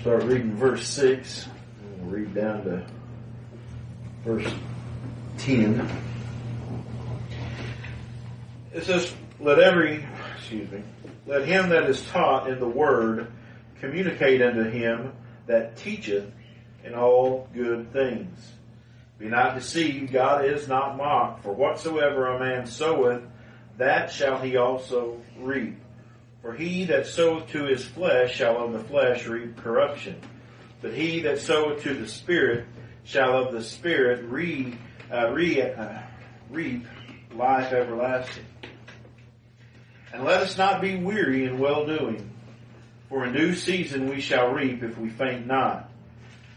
start reading verse 6. We'll read down to verse 10. It says, Let every, excuse me, let him that is taught in the word communicate unto him that teacheth in all good things. Be not deceived, God is not mocked, for whatsoever a man soweth, that shall he also reap. For he that soweth to his flesh shall of the flesh reap corruption. But he that soweth to the Spirit shall of the Spirit re, uh, re, uh, reap life everlasting. And let us not be weary in well doing, for in due season we shall reap if we faint not.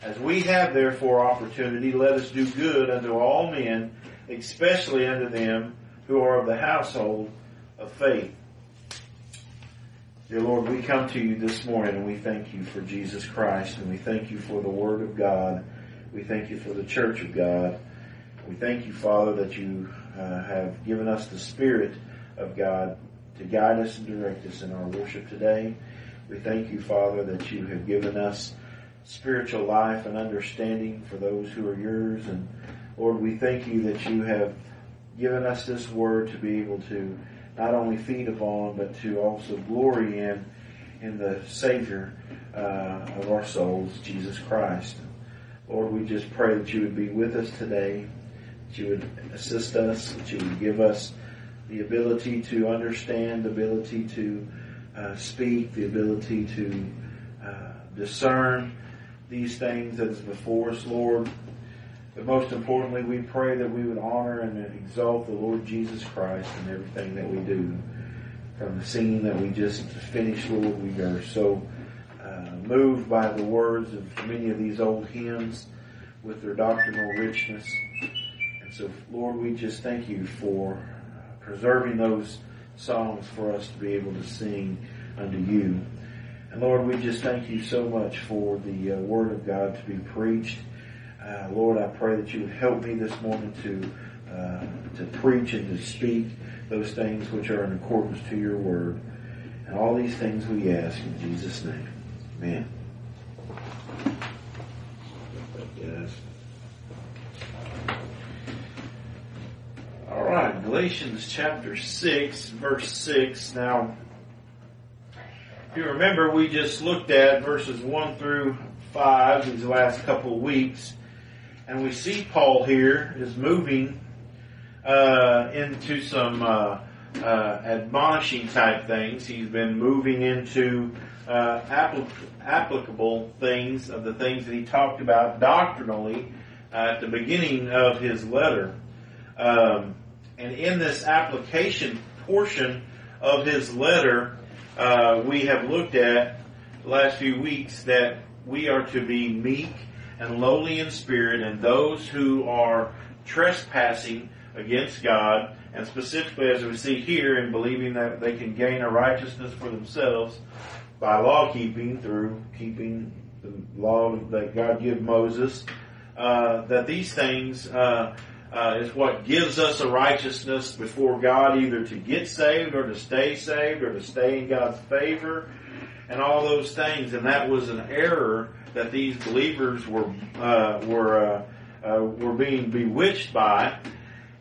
As we have therefore opportunity, let us do good unto all men, especially unto them who are of the household of faith. Dear Lord, we come to you this morning and we thank you for Jesus Christ and we thank you for the Word of God. We thank you for the Church of God. We thank you, Father, that you uh, have given us the Spirit of God to guide us and direct us in our worship today. We thank you, Father, that you have given us spiritual life and understanding for those who are yours. And Lord, we thank you that you have given us this word to be able to not only feed upon, but to also glory in, in the Savior uh, of our souls, Jesus Christ. Lord, we just pray that you would be with us today, that you would assist us, that you would give us the ability to understand, the ability to uh, speak, the ability to uh, discern these things that is before us, Lord. But most importantly, we pray that we would honor and exalt the Lord Jesus Christ in everything that we do. From the singing that we just finished, Lord, we are so uh, moved by the words of many of these old hymns with their doctrinal richness. And so, Lord, we just thank you for preserving those songs for us to be able to sing unto you. And Lord, we just thank you so much for the uh, Word of God to be preached. Uh, Lord, I pray that you would help me this morning to uh, to preach and to speak those things which are in accordance to your Word. And all these things we ask in Jesus' name. Amen. Yes. All right, Galatians chapter 6, verse 6. Now, if you remember, we just looked at verses 1 through 5 these last couple of weeks, and we see Paul here is moving uh, into some uh, uh, admonishing type things. He's been moving into uh, applic- applicable things of the things that he talked about doctrinally at the beginning of his letter. Um, and in this application portion of his letter, uh, we have looked at the last few weeks that we are to be meek and lowly in spirit, and those who are trespassing against God, and specifically as we see here, in believing that they can gain a righteousness for themselves by law keeping through keeping the law that God gave Moses, uh, that these things uh, uh, is what gives us a righteousness before God, either to get saved or to stay saved or to stay in God's favor, and all those things. And that was an error that these believers were uh, were uh, uh were being bewitched by,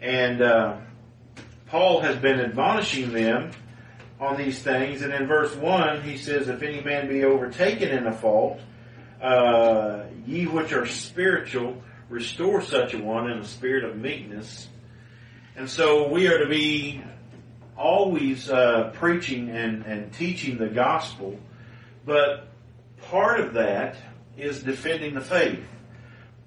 and uh, Paul has been admonishing them on these things. And in verse one, he says, "If any man be overtaken in a fault, uh, ye which are spiritual." restore such a one in a spirit of meekness. And so we are to be always uh, preaching and, and teaching the gospel, but part of that is defending the faith.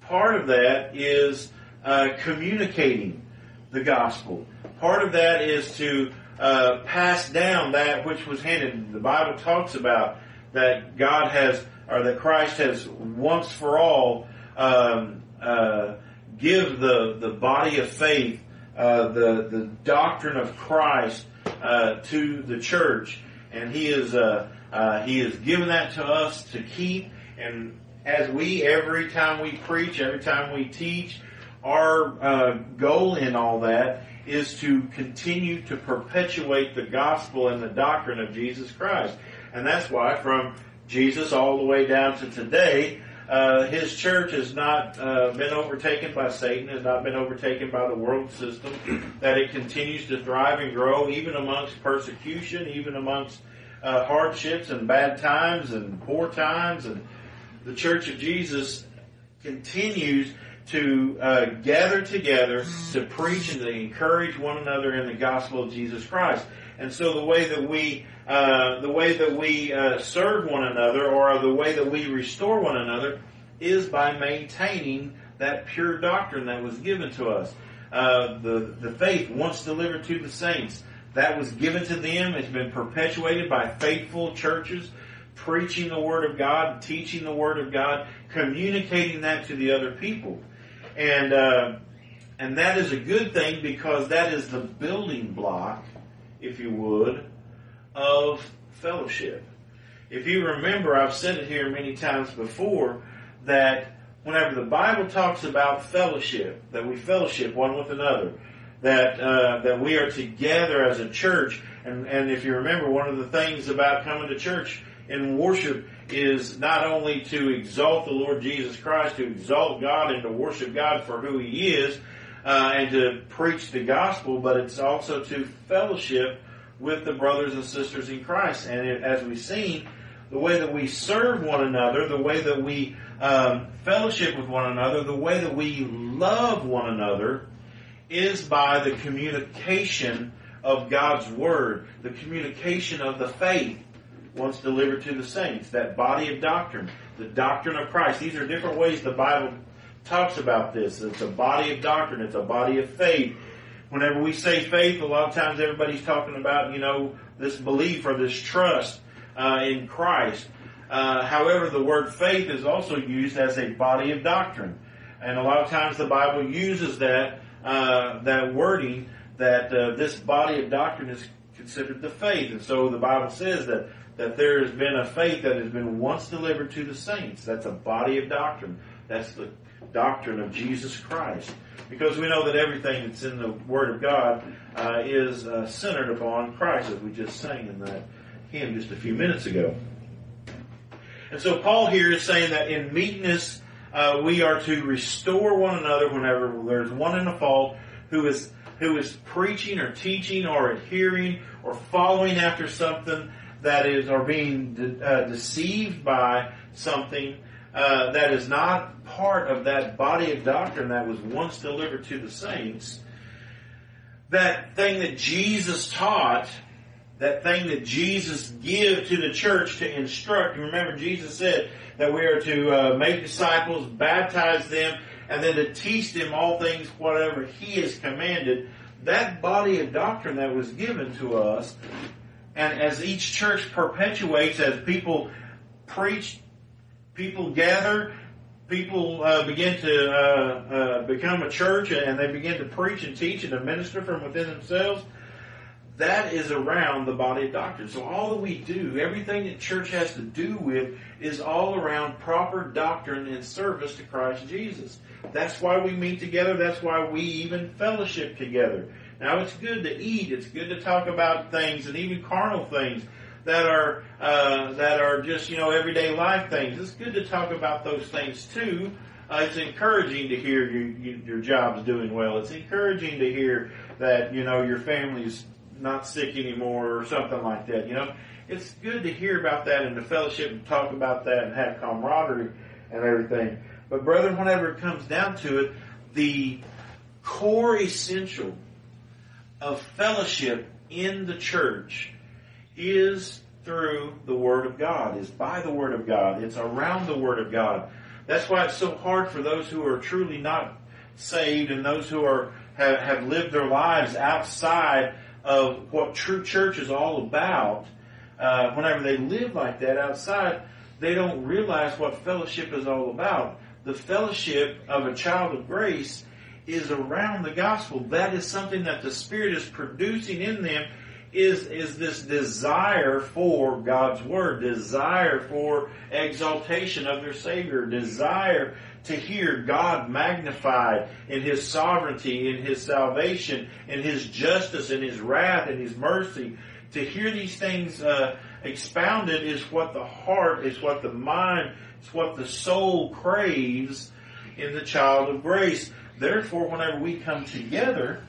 Part of that is uh, communicating the gospel. Part of that is to uh, pass down that which was handed. The Bible talks about that God has, or that Christ has once for all um, uh, give the, the body of faith, uh, the, the doctrine of Christ uh, to the church. And he is, uh, he has given that to us to keep. And as we, every time we preach, every time we teach, our goal in all that is to continue to perpetuate the gospel and the doctrine of Jesus Christ. And that's why from Jesus all the way down to today, uh, his church has not uh, been overtaken by Satan, has not been overtaken by the world system, that it continues to thrive and grow even amongst persecution, even amongst uh, hardships and bad times and poor times. And the church of Jesus continues to uh, gather together to preach and to encourage one another in the gospel of Jesus Christ. And so the way that we, uh, the way that we uh, serve one another, or the way that we restore one another, is by maintaining that pure doctrine that was given to us. Uh, the the faith once delivered to the saints that was given to them has been perpetuated by faithful churches preaching the word of God, teaching the word of God, communicating that to the other people, and uh, and that is a good thing because that is the building block if you would, of fellowship. If you remember, I've said it here many times before, that whenever the Bible talks about fellowship, that we fellowship one with another, that uh, that we are together as a church, and and if you remember, one of the things about coming to church in worship is not only to exalt the Lord Jesus Christ, to exalt God and to worship God for who He is, uh, and to preach the gospel, but it's also to fellowship with the brothers and sisters in Christ. And it, as we've seen, the way that we serve one another, the way that we um, fellowship with one another, the way that we love one another, is by the communication of God's Word, the communication of the faith once delivered to the saints, that body of doctrine, the doctrine of Christ. These are different ways the Bible talks about this. It's a body of doctrine. It's a body of faith. Whenever we say faith, a lot of times everybody's talking about, you know, this belief or this trust uh, in Christ. Uh, however, the word faith is also used as a body of doctrine, and a lot of times the Bible uses that uh, that wording that uh, this body of doctrine is considered the faith, and so the Bible says that that there has been a faith that has been once delivered to the saints. That's a body of doctrine. That's the doctrine of Jesus Christ. Because we know that everything that's in the Word of God uh, is uh, centered upon Christ, as we just sang in that hymn just a few minutes ago. And so Paul here is saying that in meekness uh, we are to restore one another whenever there's one in a fault who is who is preaching or teaching or adhering or following after something that is or being de- uh, deceived by something uh, that is not part of that body of doctrine that was once delivered to the saints, that thing that Jesus taught, that thing that Jesus gave to the church to instruct. Remember, Jesus said that we are to uh, make disciples, baptize them, and then to teach them all things whatever He has commanded. That body of doctrine that was given to us, and as each church perpetuates, as people preach people gather, people uh, begin to uh, uh, become a church and they begin to preach and teach and to minister from within themselves, that is around the body of doctrine. So all that we do, everything that church has to do with, is all around proper doctrine and service to Christ Jesus. That's why we meet together. That's why we even fellowship together. Now it's good to eat. It's good to talk about things and even carnal things that are uh, that are just you know everyday life things. It's good to talk about those things too. Uh, it's encouraging to hear your your job's doing well. It's encouraging to hear that you know your family's not sick anymore or something like that. You know, it's good to hear about that and to fellowship and talk about that and have camaraderie and everything. But brother, whenever it comes down to it, the core essential of fellowship in the church is through the Word of God, is by the Word of God. It's around the Word of God. That's why it's so hard for those who are truly not saved and those who are have, have lived their lives outside of what true church is all about. Uh, whenever they live like that outside, they don't realize what fellowship is all about. The fellowship of a child of grace is around the gospel. That is something that the Spirit is producing in them is, is this desire for God's Word, desire for exaltation of their Savior, desire to hear God magnified in His sovereignty, in His salvation, in His justice, in His wrath, in His mercy. To hear these things uh, Expounded is what the heart, is what the mind, is what the soul craves in the child of grace. Therefore, whenever we come together,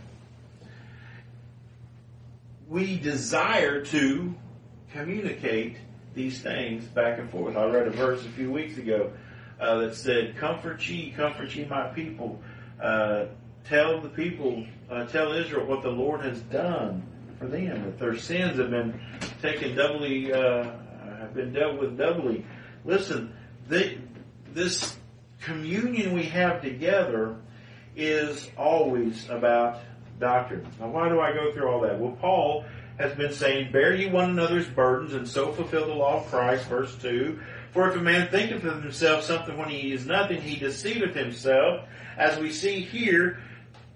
we desire to communicate these things back and forth. I read a verse a few weeks ago uh, that said, "Comfort ye, comfort ye, my people. Uh, tell the people, uh, tell Israel what the Lord has done for them. That their sins have been taken doubly, uh, have been dealt with doubly. Listen, they, this communion we have together is always about doctrine. Now, why do I go through all that? Well, Paul has been saying, Bear ye one another's burdens, and so fulfill the law of Christ, verse 2. For if a man thinketh of himself something when he is nothing, he deceiveth himself. As we see here,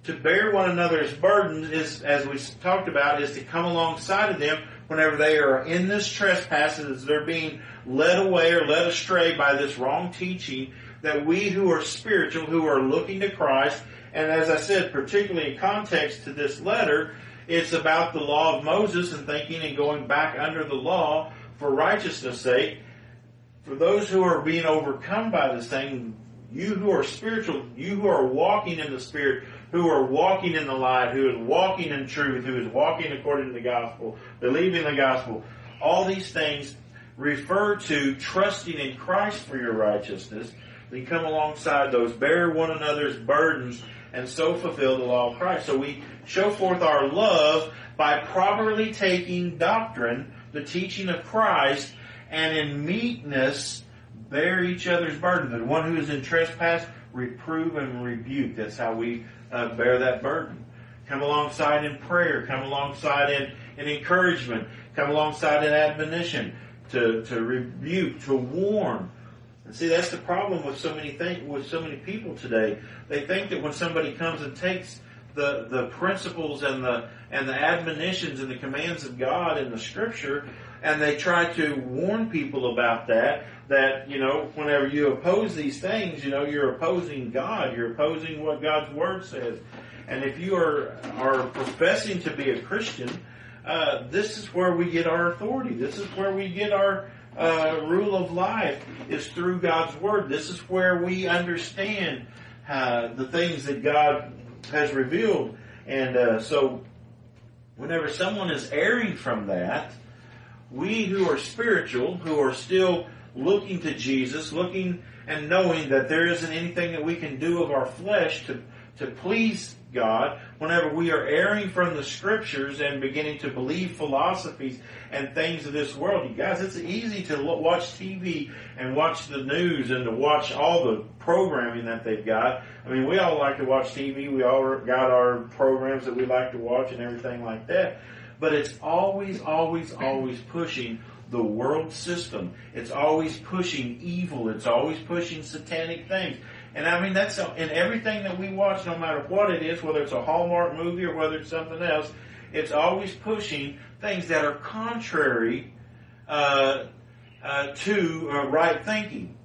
to bear one another's burdens is, as we talked about, is to come alongside of them whenever they are in this trespass, as they're being led away or led astray by this wrong teaching, that we who are spiritual, who are looking to Christ, and as I said, particularly in context to this letter, it's about the law of Moses and thinking and going back under the law for righteousness sake. For those who are being overcome by this thing, you who are spiritual, you who are walking in the Spirit, who are walking in the light, who is walking in truth, who is walking according to the gospel, believing the gospel, all these things refer to trusting in Christ for your righteousness. Then come alongside those, bear one another's burdens, and so fulfill the law of Christ. So we show forth our love by properly taking doctrine, the teaching of Christ, and in meekness bear each other's burden. The one who is in trespass, reprove and rebuke. That's how we uh, bear that burden. Come alongside in prayer. Come alongside in, in encouragement. Come alongside in admonition. To, to rebuke, to warn. And see, that's the problem with so many things, with so many people today. They think that when somebody comes and takes the, the principles and the, and the admonitions and the commands of God in the scripture, and they try to warn people about that, that, you know, whenever you oppose these things, you know, you're opposing God. You're opposing what God's Word says. And if you are, are professing to be a Christian, uh, this is where we get our authority. This is where we get our uh, rule of life is through God's Word. This is where we understand uh, the things that God has revealed. And uh, so, whenever someone is erring from that, we who are spiritual, who are still looking to Jesus, looking and knowing that there isn't anything that we can do of our flesh to, to please God, whenever we are erring from the scriptures and beginning to believe philosophies and things of this world, you guys, it's easy to watch TV and watch the news and to watch all the programming that they've got. I mean, we all like to watch TV. We all got our programs that we like to watch and everything like that. But it's always, always, always pushing the world system. It's always pushing evil. It's always pushing satanic things. And I mean, that's in everything that we watch, no matter what it is, whether it's a Hallmark movie or whether it's something else, it's always pushing things that are contrary uh, uh, to uh, right thinking.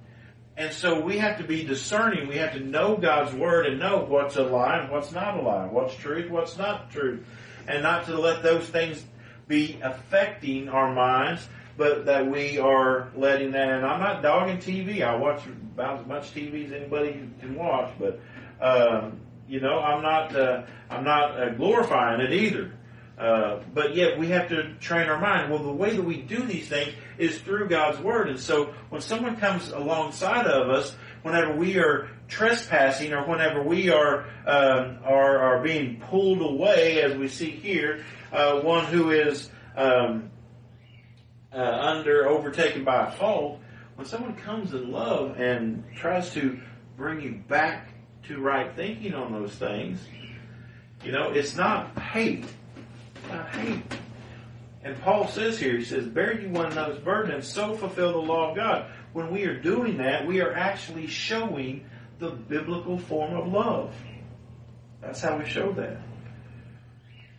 And so we have to be discerning. We have to know God's word and know what's a lie and what's not a lie, what's truth, what's not truth, and not to let those things be affecting our minds but that we are letting that. And I'm not dogging TV. I watch about as much TV as anybody can watch, but um, you know, I'm not uh, I'm not uh, glorifying it either. Uh, but yet we have to train our mind. Well, the way that we do these things is through God's Word. And so when someone comes alongside of us, whenever we are trespassing or whenever we are um, are, are being pulled away, as we see here, uh, one who is um, uh, under overtaken by a fault, when someone comes in love and tries to bring you back to right thinking on those things, you know, it's not hate. It's not hate. And Paul says here, he says, bear you one another's burden and so fulfill the law of God. When we are doing that, we are actually showing the biblical form of love. That's how we show that.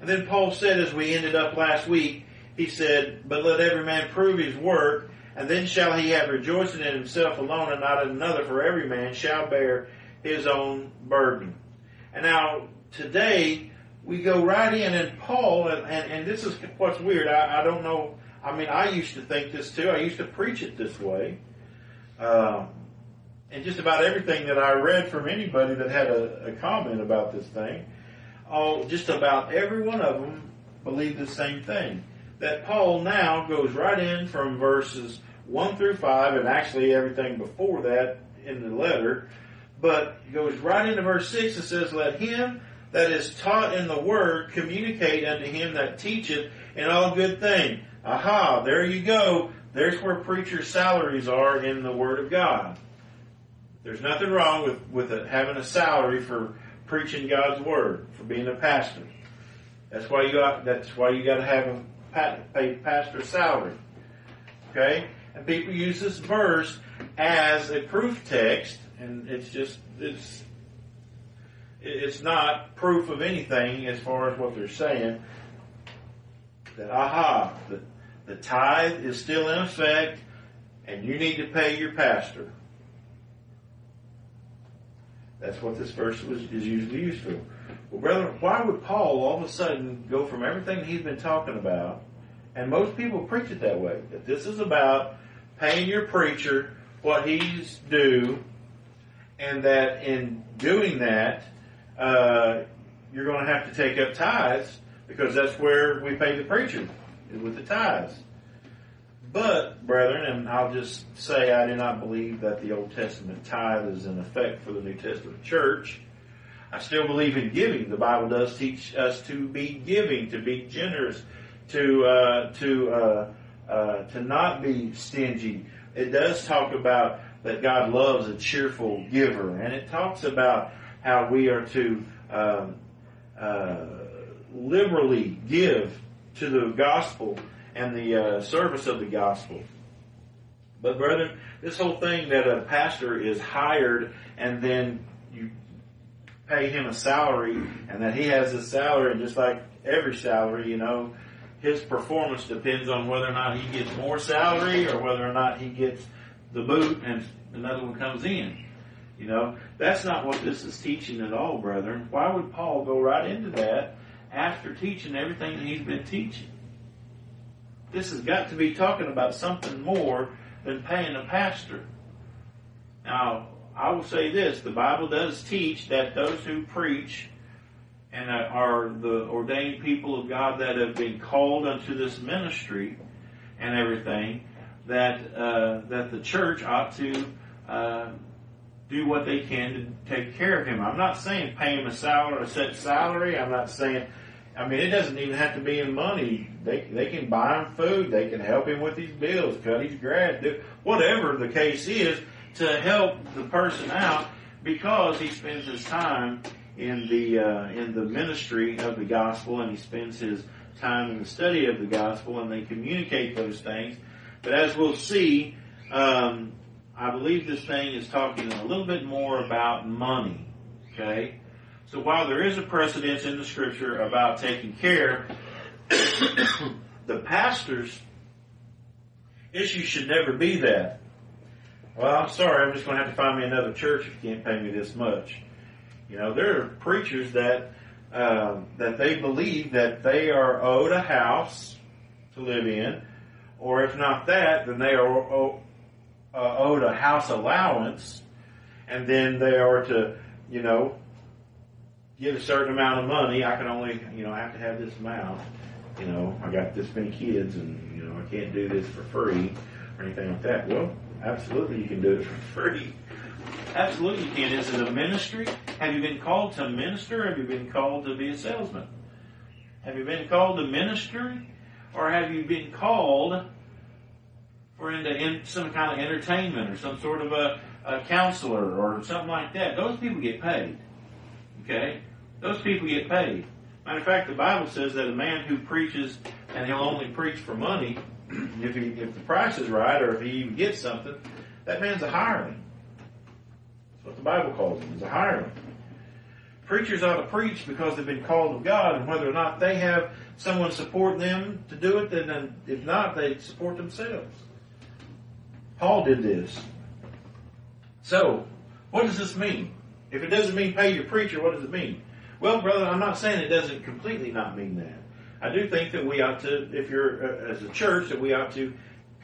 And then Paul said, as we ended up last week, he said, But let every man prove his work, and then shall he have rejoicing in himself alone and not in another, for every man shall bear his own burden. And now, today, we go right in, and Paul, and, and, and this is what's weird, I, I don't know, I mean, I used to think this too. I used to preach it this way. Um, and just about everything that I read from anybody that had a, a comment about this thing, all just about every one of them believed the same thing. That Paul now goes right in from verses one through five, and actually everything before that in the letter, but goes right into verse six and says, "Let him that is taught in the word communicate unto him that teacheth in all good thing." Aha! There you go. There's where preachers' salaries are in the Word of God. There's nothing wrong with with a, having a salary for preaching God's Word, for being a pastor. That's why you got. That's why you got to have a pay pastor salary. Okay, and people use this verse as a proof text, and it's just it's it's not proof of anything as far as what they're saying. That aha, the, the tithe is still in effect, and you need to pay your pastor. That's what this verse was, is usually used for. Well, brother, why would Paul all of a sudden go from everything he's been talking about, and most people preach it that way, that this is about paying your preacher what he's due, and that in doing that, uh, you're going to have to take up tithes because that's where we pay the preacher with the tithes. But, brethren, and I'll just say I do not believe that the Old Testament tithe is in effect for the New Testament church. I still believe in giving. The Bible does teach us to be giving, to be generous, to uh, to uh, uh, to not be stingy. It does talk about that God loves a cheerful giver, and it talks about how we are to um, uh, liberally give to the gospel and the uh, service of the gospel. But brethren, this whole thing that a pastor is hired and then you pay him a salary and that he has a salary and just like every salary, you know, his performance depends on whether or not he gets more salary or whether or not he gets the boot and another one comes in. You know, that's not what this is teaching at all, brethren. Why would Paul go right into that after teaching everything that he's been teaching? This has got to be talking about something more than paying a pastor. Now, I will say this, the Bible does teach that those who preach and are the ordained people of God that have been called unto this ministry and everything, that uh, that the church ought to uh, do what they can to take care of him. I'm not saying pay him a salary, a set salary. I'm not saying. I mean, it doesn't even have to be in money. They they can buy him food. They can help him with his bills, cut his grass, do whatever the case is to help the person out because he spends his time in the uh, in the ministry of the gospel and he spends his time in the study of the gospel and they communicate those things. But as we'll see, um, I believe this thing is talking a little bit more about money. Okay? So while there is a precedence in the scripture about taking care, the pastor's issue should never be that. Well, I'm sorry, I'm just going to have to find me another church if you can't pay me this much. You know, there are preachers that um, that they believe that they are owed a house to live in, or if not that, then they are uh, owed a house allowance, and then they are to, you know, get a certain amount of money. I can only, you know, I have to have this amount. You know, I got this many kids, and you know, I can't do this for free or anything like that. Well, absolutely, you can do it for free. Absolutely, you can. Is it a ministry? Have you been called to minister? Have you been called to be a salesman? Have you been called to ministry, or have you been called for into in some kind of entertainment or some sort of a, a counselor or something like that. Those people get paid. Okay? Those people get paid. Matter of fact, the Bible says that a man who preaches and he'll only preach for money, if he if the price is right or if he even gets something, that man's a hireling. That's what the Bible calls him, is a hireling. Preachers ought to preach because they've been called of God, and whether or not they have someone support them to do it, then if not, they support themselves. Paul did this. So, what does this mean? If it doesn't mean pay your preacher, what does it mean? Well, brother, I'm not saying it doesn't completely not mean that. I do think that we ought to, if you're uh, as a church, that we ought to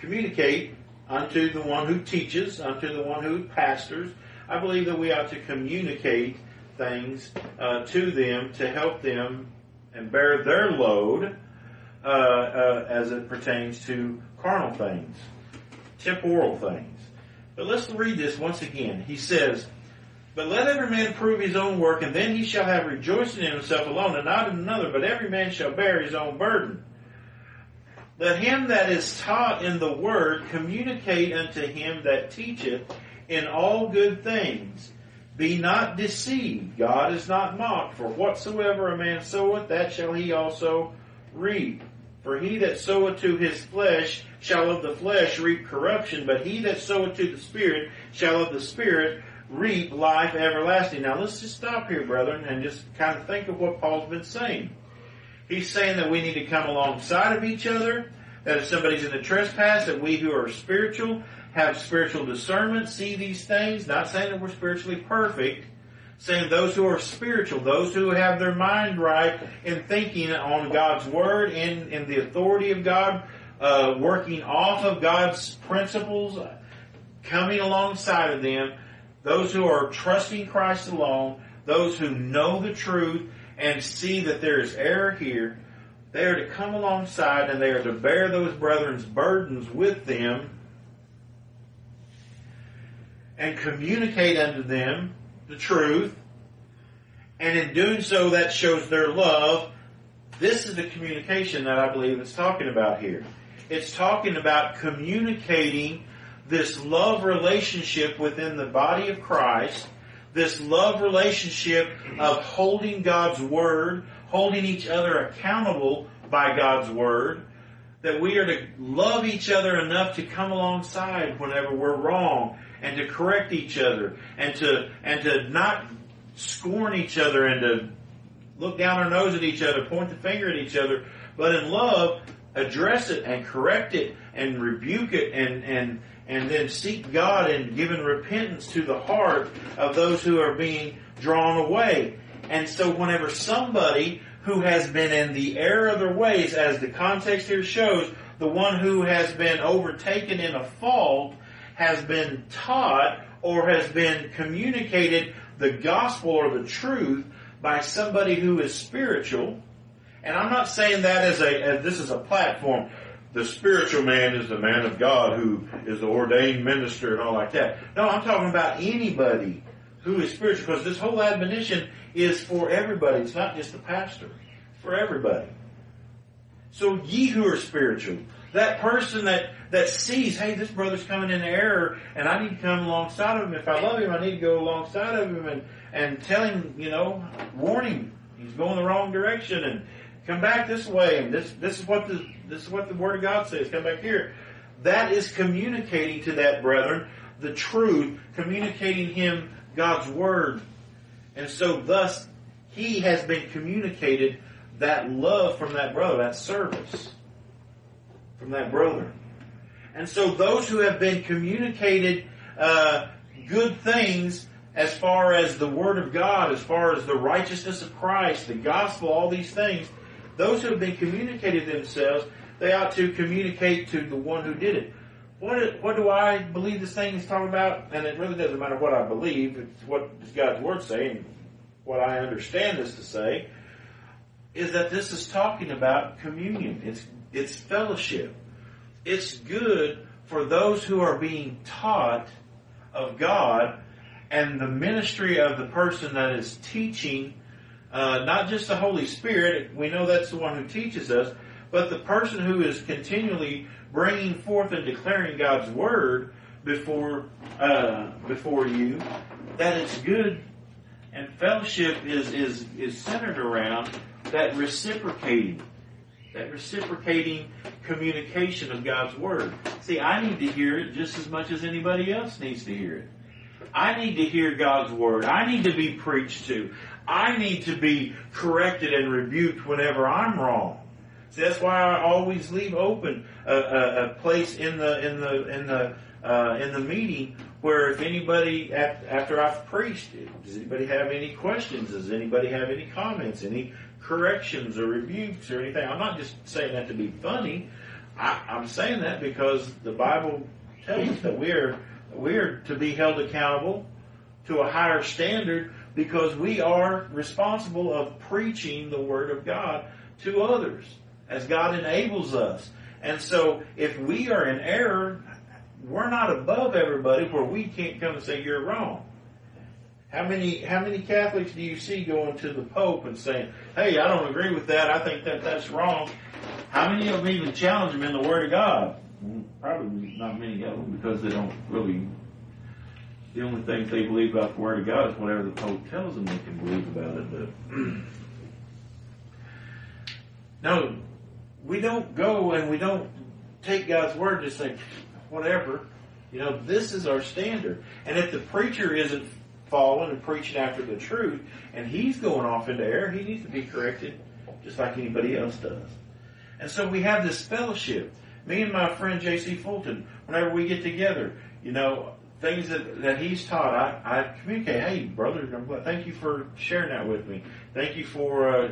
communicate unto the one who teaches, unto the one who pastors. I believe that we ought to communicate things uh, to them to help them and bear their load uh, uh, as it pertains to carnal things, temporal things. But let's read this once again. He says, But let every man prove his own work, and then he shall have rejoicing in himself alone, and not in another, but every man shall bear his own burden. Let him that is taught in the word communicate unto him that teacheth in all good things. Be not deceived. God is not mocked. For whatsoever a man soweth, that shall he also reap. For he that soweth to his flesh shall of the flesh reap corruption, but he that soweth to the Spirit shall of the Spirit reap life everlasting. Now let's just stop here, brethren, and just kind of think of what Paul's been saying. He's saying that we need to come alongside of each other, that if somebody's in a trespass, that we who are spiritual have spiritual discernment, see these things, not saying that we're spiritually perfect, saying those who are spiritual, those who have their mind right in thinking on God's word, in, in the authority of God, uh, working off of God's principles, coming alongside of them, those who are trusting Christ alone, those who know the truth and see that there is error here, they are to come alongside and they are to bear those brethren's burdens with them and communicate unto them the truth. And in doing so, that shows their love. This is the communication that I believe it's talking about here. It's talking about communicating this love relationship within the body of Christ, this love relationship of holding God's Word, holding each other accountable by God's Word, that we are to love each other enough to come alongside whenever we're wrong and to correct each other and to and to not scorn each other and to look down our nose at each other, point the finger at each other, but in love address it and correct it and rebuke it and and and then seek God and giving repentance to the heart of those who are being drawn away. And so whenever somebody who has been in the error of their ways, as the context here shows, the one who has been overtaken in a fault has been taught or has been communicated the gospel or the truth by somebody who is spiritual. And I'm not saying that as a, as this is a platform. The spiritual man is the man of God who is the ordained minister and all like that. No, I'm talking about anybody who is spiritual because this whole admonition is for everybody. It's not just the pastor. For everybody. So ye who are spiritual, that person that, that sees, hey, this brother's coming in error and I need to come alongside of him. If I love him, I need to go alongside of him and, and tell him, you know, warn him. He's going the wrong direction and come back this way and this, this is what the, this is what the Word of God says. Come back here. That is communicating to that brethren the truth, communicating him God's Word. And so thus, he has been communicated that love from that brother, that service from that brother. And so those who have been communicated uh, good things as far as the Word of God, as far as the righteousness of Christ, the gospel, all these things, those who have been communicated themselves, they ought to communicate to the one who did it. What, what do I believe this thing is talking about? And it really doesn't matter what I believe, it's what God's Word say and what I understand this to say, is that this is talking about communion. It's it's fellowship. It's good for those who are being taught of God and the ministry of the person that is teaching, uh, not just the Holy Spirit, we know that's the one who teaches us, but the person who is continually bringing forth and declaring God's word before uh, before you, that it's good, and fellowship is is is centered around that reciprocating that reciprocating communication of God's Word. See, I need to hear it just as much as anybody else needs to hear it. I need to hear God's Word. I need to be preached to. I need to be corrected and rebuked whenever I'm wrong. That's why I always leave open a, a, a place in the in the in the uh, in the meeting where if anybody after I've preached, does anybody have any questions? Does anybody have any comments, any corrections or rebukes or anything? I'm not just saying that to be funny. I, I'm saying that because the Bible tells us that we're we're to be held accountable to a higher standard because we are responsible of preaching the Word of God to others as God enables us. And so if we are in error, we're not above everybody where we can't come and say you're wrong. How many how many Catholics do you see going to the Pope and saying, "Hey, I don't agree with that. I think that that's wrong." How many of them even challenge him in the Word of God? Mm, probably not many of them because they don't really. The only thing they believe about the Word of God is whatever the Pope tells them they can believe about it. But no, we don't go and we don't take God's Word and just say, whatever. You know, this is our standard. And if the preacher isn't following and preaching after the truth, and he's going off into error, he needs to be corrected just like anybody else does. And so we have this fellowship. Me and my friend J.C. Fulton, whenever we get together, you know, things that, that he's taught, I, I communicate, hey, brother, thank you for sharing that with me. Thank you for uh,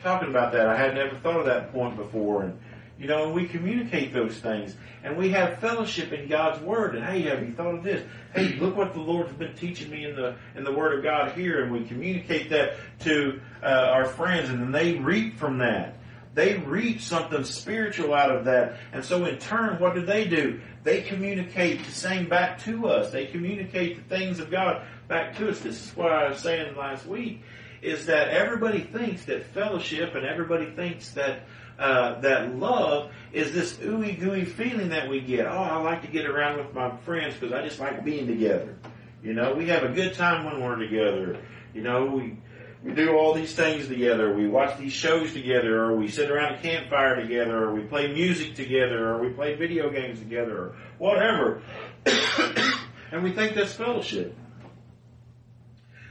talking about that. I had never thought of that point before. And, you know, we communicate those things. And we have fellowship in God's Word. And hey, have you thought of this? Hey, look what the Lord's been teaching me in the in the Word of God here. And we communicate that to uh, our friends, and then they reap from that. They reap something spiritual out of that. And so in turn, what do they do? They communicate the same back to us. They communicate the things of God back to us. This is what I was saying last week, is that everybody thinks that fellowship and everybody thinks that uh, that love is this ooey gooey feeling that we get. Oh, I like to get around with my friends because I just like being together. You know, we have a good time when we're together. You know, we we do all these things together. We watch these shows together, or we sit around a campfire together, or we play music together, or we play video games together, or whatever. and we think that's fellowship.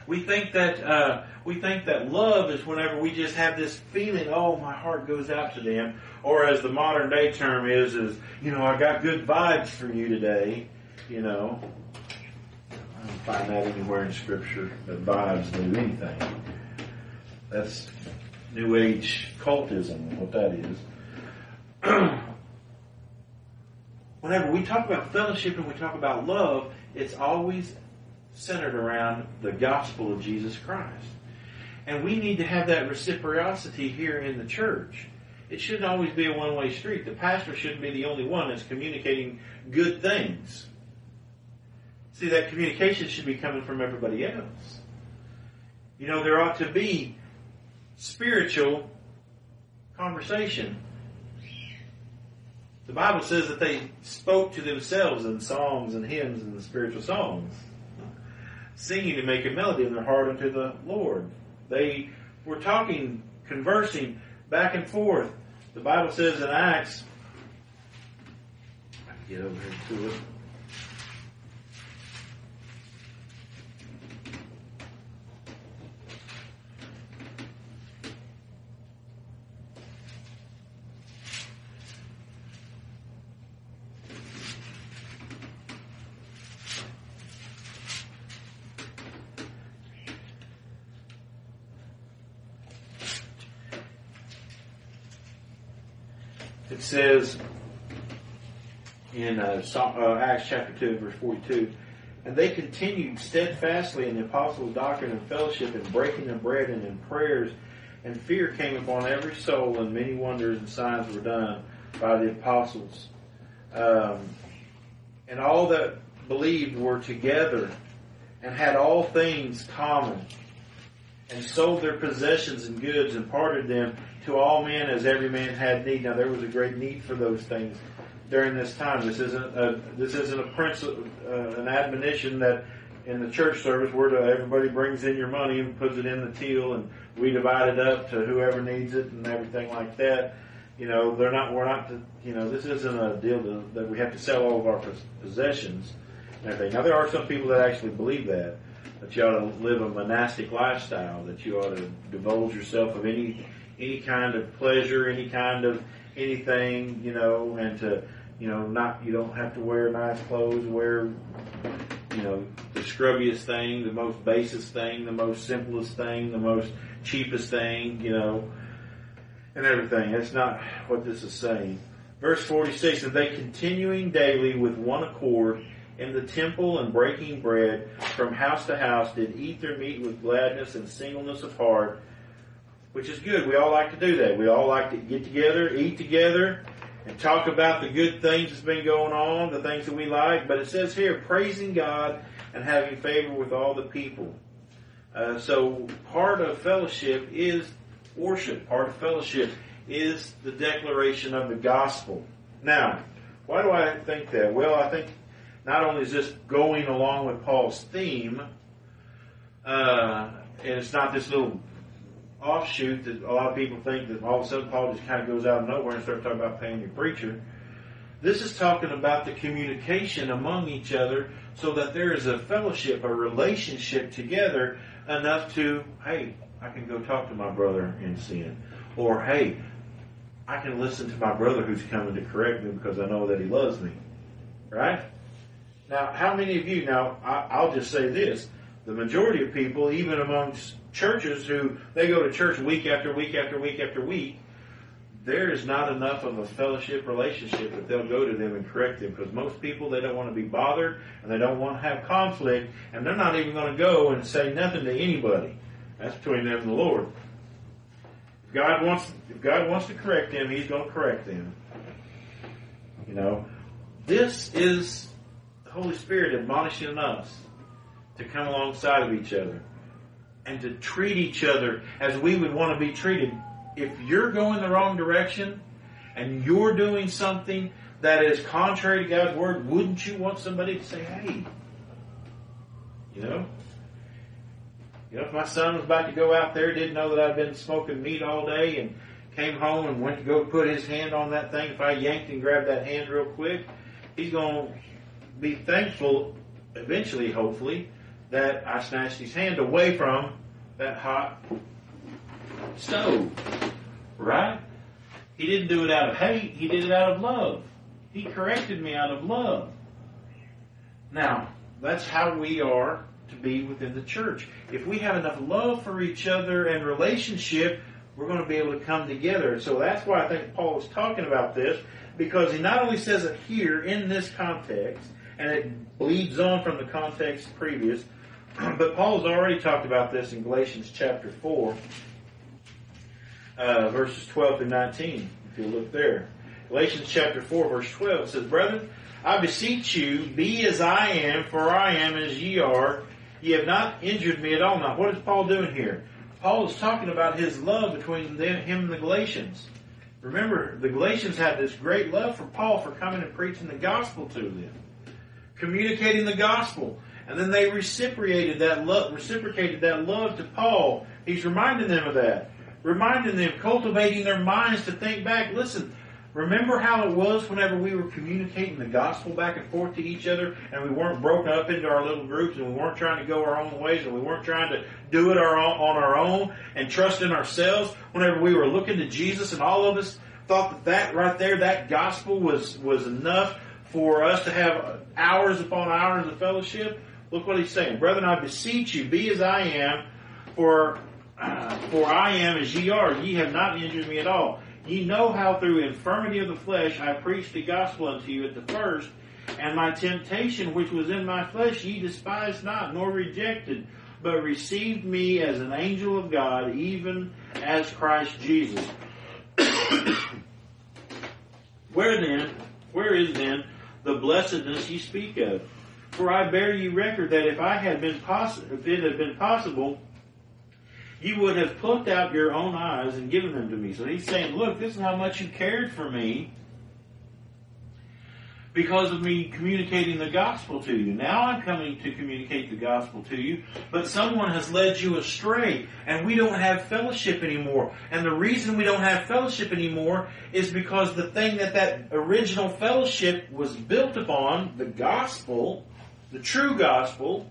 We think that uh, we think that love is whenever we just have this feeling, oh, my heart goes out to them, or as the modern day term is, is you know, I got good vibes for you today. You know, I don't find that anywhere in Scripture that vibes do anything. That's New Age cultism, what that is. Whenever we talk about fellowship and we talk about love, it's always centered around the gospel of Jesus Christ. And we need to have that reciprocity here in the church. It shouldn't always be a one way street. The pastor shouldn't be the only one that's communicating good things. See, that communication should be coming from everybody else. You know, there ought to be spiritual conversation. The Bible says that they spoke to themselves in songs and hymns and the spiritual songs singing to make a melody in their heart unto the Lord. They were talking, conversing back and forth. The Bible says in Acts, I can get over here to it. It says in uh, uh, Acts chapter 2, verse 42, and they continued steadfastly in the apostles' doctrine and fellowship, and breaking of bread and in prayers, and fear came upon every soul, and many wonders and signs were done by the apostles. Um, and all that believed were together and had all things common and sold their possessions and goods and parted them to all men as every man had need. Now there was a great need for those things during this time. This isn't a, this isn't a principle, uh, an admonition that in the church service where to, everybody brings in your money and puts it in the till and we divide it up to whoever needs it and everything like that. You know, they're not, we're not, to, you know, this isn't a deal to, that we have to sell all of our possessions and everything. Now there are some people that actually believe that that you ought to live a monastic lifestyle, that you ought to divulge yourself of any any kind of pleasure, any kind of anything, you know, and to You know, not you don't have to wear nice clothes, wear you know the scrubbiest thing, the most basest thing, the most simplest thing, the most cheapest thing, you know, and everything. That's not what this is saying. Verse 46, and they continuing daily with one accord in the temple and breaking bread from house to house did eat their meat with gladness and singleness of heart, which is good. We all like to do that. We all like to get together, eat together, and talk about the good things that's been going on, the things that we like. But it says here, praising God and having favor with all the people. Uh, so part of fellowship is worship. Part of fellowship is the declaration of the gospel. Now, why do I think that? Well, I think not only is this going along with Paul's theme, uh, and it's not this little offshoot that a lot of people think that all of a sudden Paul just kind of goes out of nowhere and starts talking about paying your preacher. This is talking about the communication among each other so that there is a fellowship, a relationship together enough to, hey, I can go talk to my brother in sin. Or, hey, I can listen to my brother who's coming to correct me because I know that he loves me. Right? Now, how many of you, now, I, will just say this, the majority of people, even amongst churches who, they go to church week after week after week after week, there is not enough of a fellowship relationship that they'll go to them and correct them because most people they don't want to be bothered and they don't want to have conflict and they're not even going to go and say nothing to anybody. That's between them and the Lord. If God wants if God wants to correct them, He's going to correct them. You know, this is the Holy Spirit admonishing us to come alongside of each other and to treat each other as we would want to be treated if you're going the wrong direction and you're doing something that is contrary to God's word, wouldn't you want somebody to say, hey, you know? You know, if my son was about to go out there, didn't know that I'd been smoking meat all day and came home and went to go put his hand on that thing, if I yanked and grabbed that hand real quick, he's going to be thankful eventually, hopefully, that I snatched his hand away from that hot stove. Right? He didn't do it out of hate, he did it out of love. He corrected me out of love. Now, that's how we are to be within the church. If we have enough love for each other and relationship, we're going to be able to come together. So that's why I think Paul is talking about this, because he not only says it here in this context, and it bleeds on from the context previous, but Paul's already talked about this in Galatians chapter 4, uh, verses 12 through 19, if you look there. Galatians chapter 4, verse 12 says, Brethren, I beseech you, be as I am, for I am as ye are. Ye have not injured me at all. Now, what is Paul doing here? Paul is talking about his love between them, him and the Galatians. Remember, the Galatians had this great love for Paul for coming and preaching the gospel to them, communicating the gospel. And then they reciprocated that love, reciprocated that love to Paul. He's reminding them of that. Reminding them, cultivating their minds to think back. Listen, remember how it was whenever we were communicating the gospel back and forth to each other and we weren't broken up into our little groups and we weren't trying to go our own ways and we weren't trying to do it our own, on our own and trust in ourselves whenever we were looking to Jesus and all of us thought that that right there, that gospel was, was enough for us to have hours upon hours of fellowship. Look what he's saying. Brethren, I beseech you, be as I am, for, uh, for I am as ye are. Ye have not injured me at all. Ye know how through infirmity of the flesh I preached the gospel unto you at the first, and my temptation which was in my flesh ye despised not, nor rejected, but received me as an angel of God, even as Christ Jesus. where then, where is then the blessedness ye speak of? For I bear you record that if I had been possible, if it had been possible, you would have plucked out your own eyes and given them to me. So he's saying, look, this is how much you cared for me because of me communicating the gospel to you. Now I'm coming to communicate the gospel to you, but someone has led you astray and we don't have fellowship anymore. And the reason we don't have fellowship anymore is because the thing that that original fellowship was built upon, the gospel, the true gospel,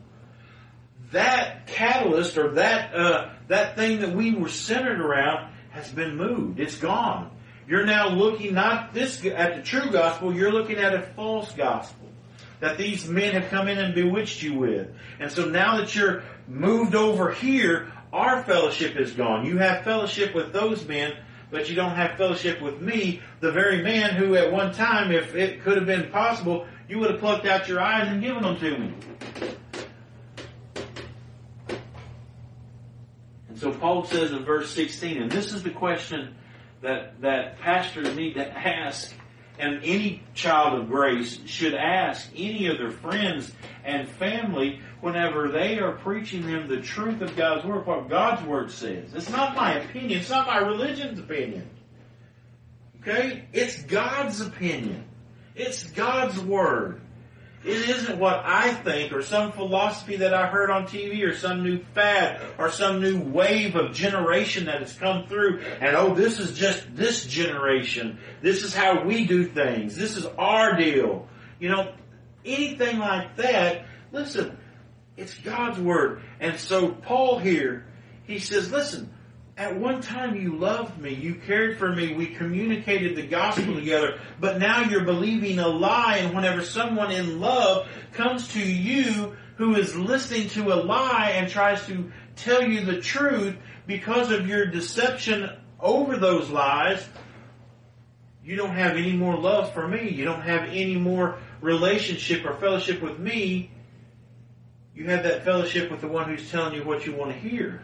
that catalyst or that uh, that thing that we were centered around has been moved. It's gone. You're now looking not this at the true gospel, you're looking at a false gospel that these men have come in and bewitched you with. And so now that you're moved over here, our fellowship is gone. You have fellowship with those men, but you don't have fellowship with me, the very man who at one time, if it could have been possible, you would have plucked out your eyes and given them to me. And so Paul says in verse 16, and this is the question that, that pastors need to ask and any child of grace should ask any of their friends and family whenever they are preaching them the truth of God's Word, what God's Word says. It's not my opinion. It's not my religion's opinion. Okay? It's God's opinion. It's God's Word. It isn't what I think or some philosophy that I heard on TV or some new fad or some new wave of generation that has come through and oh, this is just this generation. This is how we do things. This is our deal. You know, anything like that, listen, it's God's Word. And so Paul here, he says, listen, at one time you loved me, you cared for me, we communicated the gospel together, but now you're believing a lie and whenever someone in love comes to you who is listening to a lie and tries to tell you the truth because of your deception over those lies, you don't have any more love for me. You don't have any more relationship or fellowship with me. You have that fellowship with the one who's telling you what you want to hear.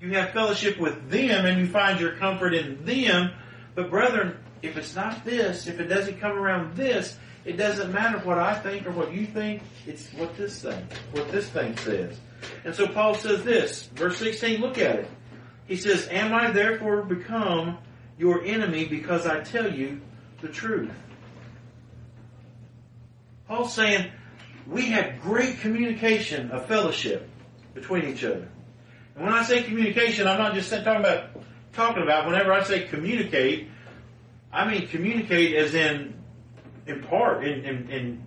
You have fellowship with them and you find your comfort in them. But brethren, if it's not this, if it doesn't come around this, it doesn't matter what I think or what you think. It's what this thing, what this thing says. And so Paul says this, verse 16, look at it. He says, Am I therefore become your enemy because I tell you the truth? Paul's saying, we had great communication of fellowship between each other. When I say communication, I'm not just talking about talking about. Whenever I say communicate, I mean communicate as in impart, and, and, and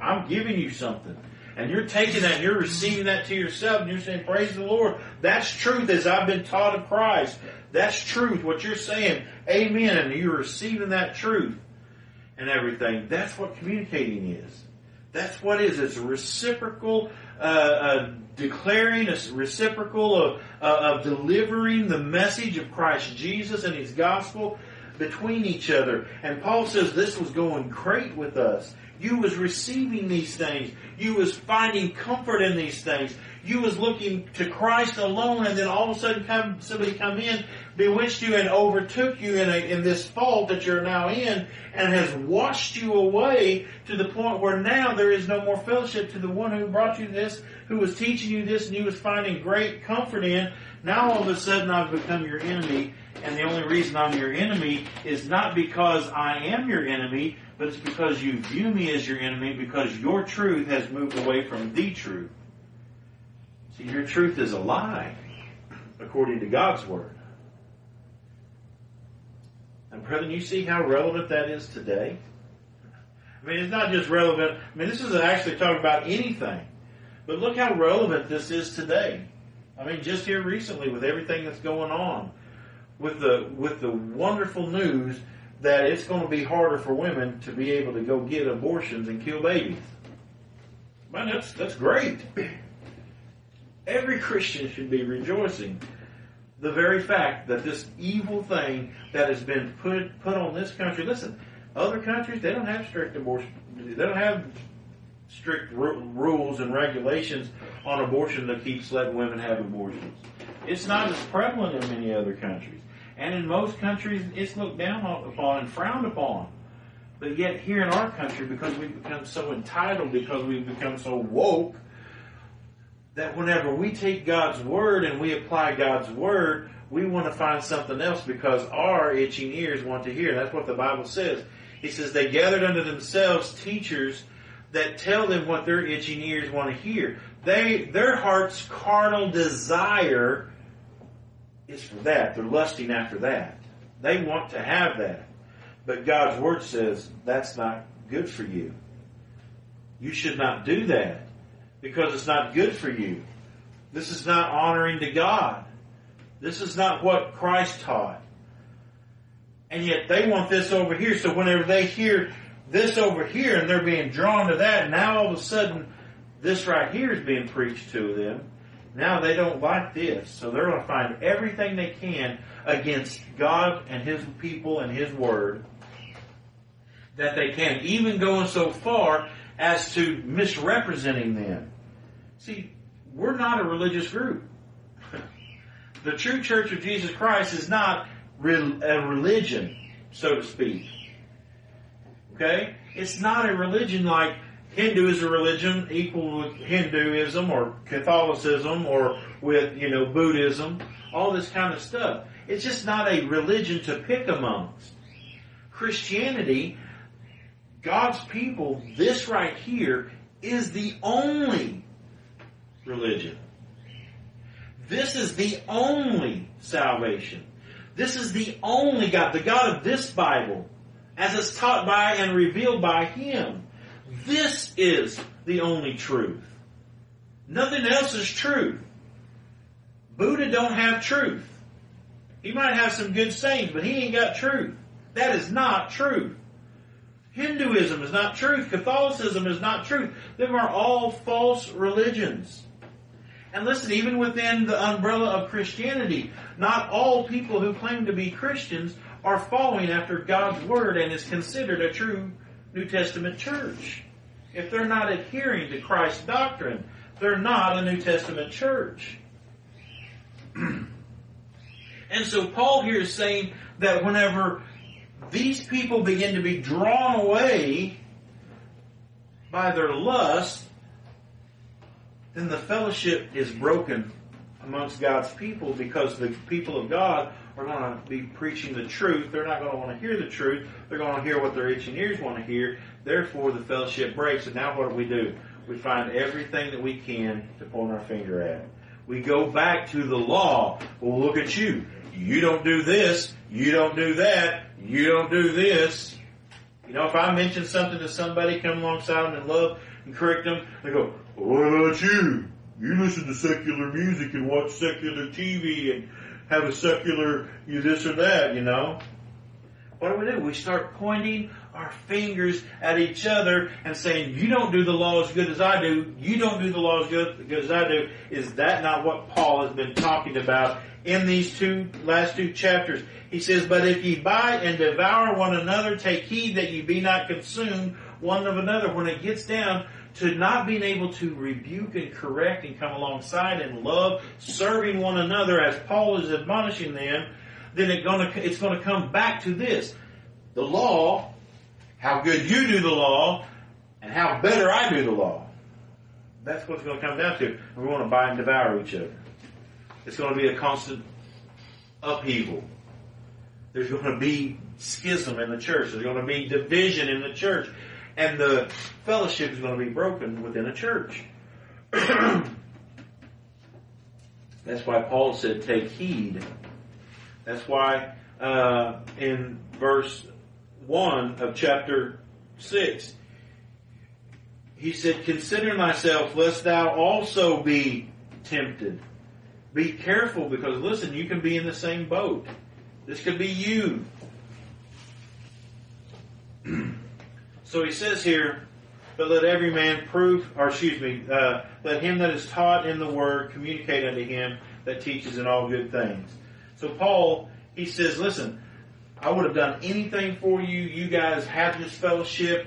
I'm giving you something. And you're taking that and you're receiving that to yourself and you're saying, praise the Lord. That's truth as I've been taught of Christ. That's truth. What you're saying, amen. And you're receiving that truth and everything. That's what communicating is. That's what it is. It's a reciprocal uh, uh, declaring, a reciprocal of, uh, of delivering the message of Christ Jesus and His gospel between each other. And Paul says this was going great with us. You was receiving these things. You was finding comfort in these things. You was looking to Christ alone and then all of a sudden come, somebody come in, bewitched you and overtook you in, a, in this fault that you're now in and has washed you away to the point where now there is no more fellowship to the one who brought you this, who was teaching you this and you was finding great comfort in. Now all of a sudden I've become your enemy and the only reason I'm your enemy is not because I am your enemy, but it's because you view me as your enemy because your truth has moved away from the truth. See, your truth is a lie according to God's Word. And brethren, you see how relevant that is today? I mean, it's not just relevant. I mean, this isn't actually talking about anything. But look how relevant this is today. I mean, just here recently with everything that's going on with the with the wonderful news that it's going to be harder for women to be able to go get abortions and kill babies. Man, that's that's great. Every Christian should be rejoicing. The very fact that this evil thing that has been put put on this country. Listen, other countries they don't have strict abortion. They don't have strict r- rules and regulations on abortion that keeps letting women have abortions. It's not as prevalent in many other countries. And in most countries, it's looked down upon and frowned upon. But yet here in our country, because we've become so entitled, because we've become so woke, that whenever we take God's word and we apply God's word, we want to find something else because our itching ears want to hear. That's what the Bible says. He says they gathered unto themselves teachers that tell them what their itching ears want to hear. They, their heart's carnal desire is for that. They're lusting after that. They want to have that. But God's Word says that's not good for you. You should not do that because it's not good for you. This is not honoring to God. This is not what Christ taught. And yet they want this over here. So whenever they hear this over here and they're being drawn to that, now all of a sudden this right here is being preached to them. Now they don't like this. So they're going to find everything they can against God and His people and His Word that they can, even going so far as to misrepresenting them. See, we're not a religious group. the true church of Jesus Christ is not a religion, so to speak. Okay? It's not a religion like Hindu is a religion equal with Hinduism or Catholicism or with, you know, Buddhism, all this kind of stuff. It's just not a religion to pick amongst. Christianity, God's people, this right here is the only religion. This is the only salvation. This is the only God, the God of this Bible, as it's taught by and revealed by Him. This is the only truth. Nothing else is truth. Buddha don't have truth. He might have some good sayings, but he ain't got truth. That is not truth. Hinduism is not truth. Catholicism is not truth. Them are all false religions. And listen, even within the umbrella of Christianity, not all people who claim to be Christians are following after God's Word and is considered a true New Testament church. If they're not adhering to Christ's doctrine, they're not a New Testament church. and so Paul here is saying that whenever these people begin to be drawn away by their lust, then the fellowship is broken amongst God's people because the people of God are going to be preaching the truth. They're not going to want to hear the truth. They're going to hear what their itching ears want to hear. Therefore, the fellowship breaks. And now what do we do? We find everything that we can to point our finger at. We go back to the law. Well, look at you. You don't do this. You don't do that. You don't do this. You know, if I mention something to somebody, come alongside them in love and correct them, they go, what about you? You listen to secular music and watch secular TV and have a secular you this or that, you know. What do we do? We start pointing our fingers at each other and saying, you don't do the law as good as I do. You don't do the law as good as I do. Is that not what Paul has been talking about in these two, last two chapters? He says, but if ye bite and devour one another, take heed that ye be not consumed one of another. When it gets down to not being able to rebuke and correct and come alongside and love, serving one another as Paul is admonishing them, then it gonna, it's going to come back to this. The law, how good you do the law, and how better I do the law. That's what it's going to come down to. We want to buy and devour each other. It's going to be a constant upheaval. There's going to be schism in the church. There's going to be division in the church and the fellowship is going to be broken within a church. That's why Paul said, take heed. That's why uh, in verse 1 of chapter 6, he said, Consider thyself, lest thou also be tempted. Be careful because, listen, you can be in the same boat. This could be you. So he says here, but let every man prove, or excuse me, uh, let him that is taught in the word communicate unto him that teaches in all good things. So Paul, he says, listen, I would have done anything for you. You guys have this fellowship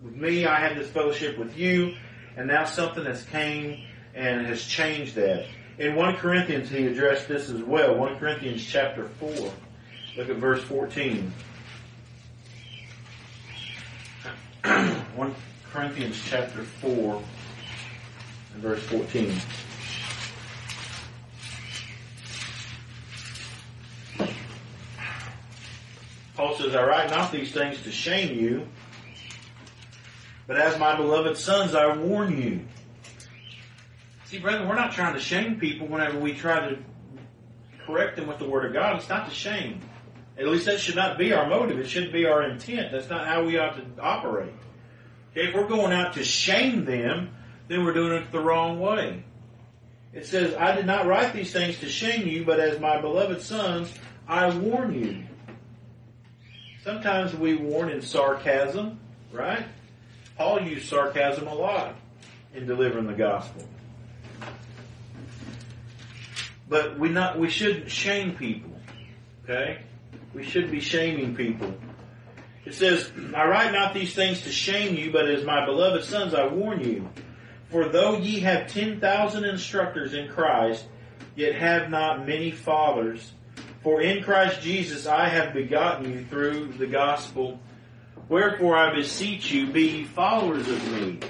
with me. I had this fellowship with you. And now something has came and has changed that. In 1 Corinthians, he addressed this as well. 1 Corinthians chapter 4. Look at verse 14. 1 Corinthians chapter 4 and verse 14. Paul says, I write not these things to shame you, but as my beloved sons, I warn you. See, brother, we're not trying to shame people whenever we try to correct them with the Word of God. It's not to shame. At least that should not be our motive. It shouldn't be our intent. That's not how we ought to operate. If we're going out to shame them, then we're doing it the wrong way. It says, I did not write these things to shame you, but as my beloved sons, I warn you. Sometimes we warn in sarcasm, right? Paul used sarcasm a lot in delivering the gospel. But we not we shouldn't shame people. Okay? We shouldn't be shaming people. It says, I write not these things to shame you, but as my beloved sons I warn you. For though ye have ten thousand instructors in Christ, yet have not many fathers, for in Christ Jesus I have begotten you through the gospel. Wherefore I beseech you, be followers of me.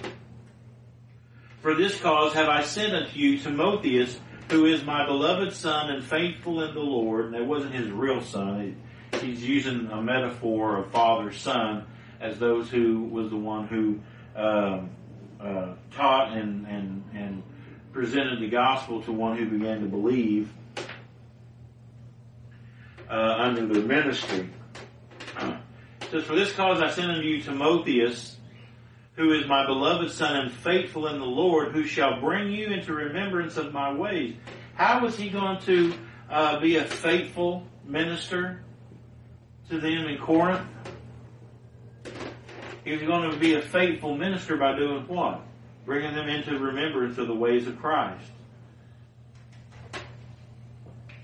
For this cause have I sent unto you Timotheus, who is my beloved son and faithful in the Lord. And it wasn't his real son. He's using a metaphor of father son as those who was the one who um, uh, taught and, and, and presented the gospel to one who began to believe uh, under their ministry. It says, For this cause I send unto you Timotheus, who is my beloved son and faithful in the Lord, who shall bring you into remembrance of my ways. How was he going to uh, be a faithful minister to them in Corinth? He was going to be a faithful minister by doing what? Bringing them into remembrance of the ways of Christ.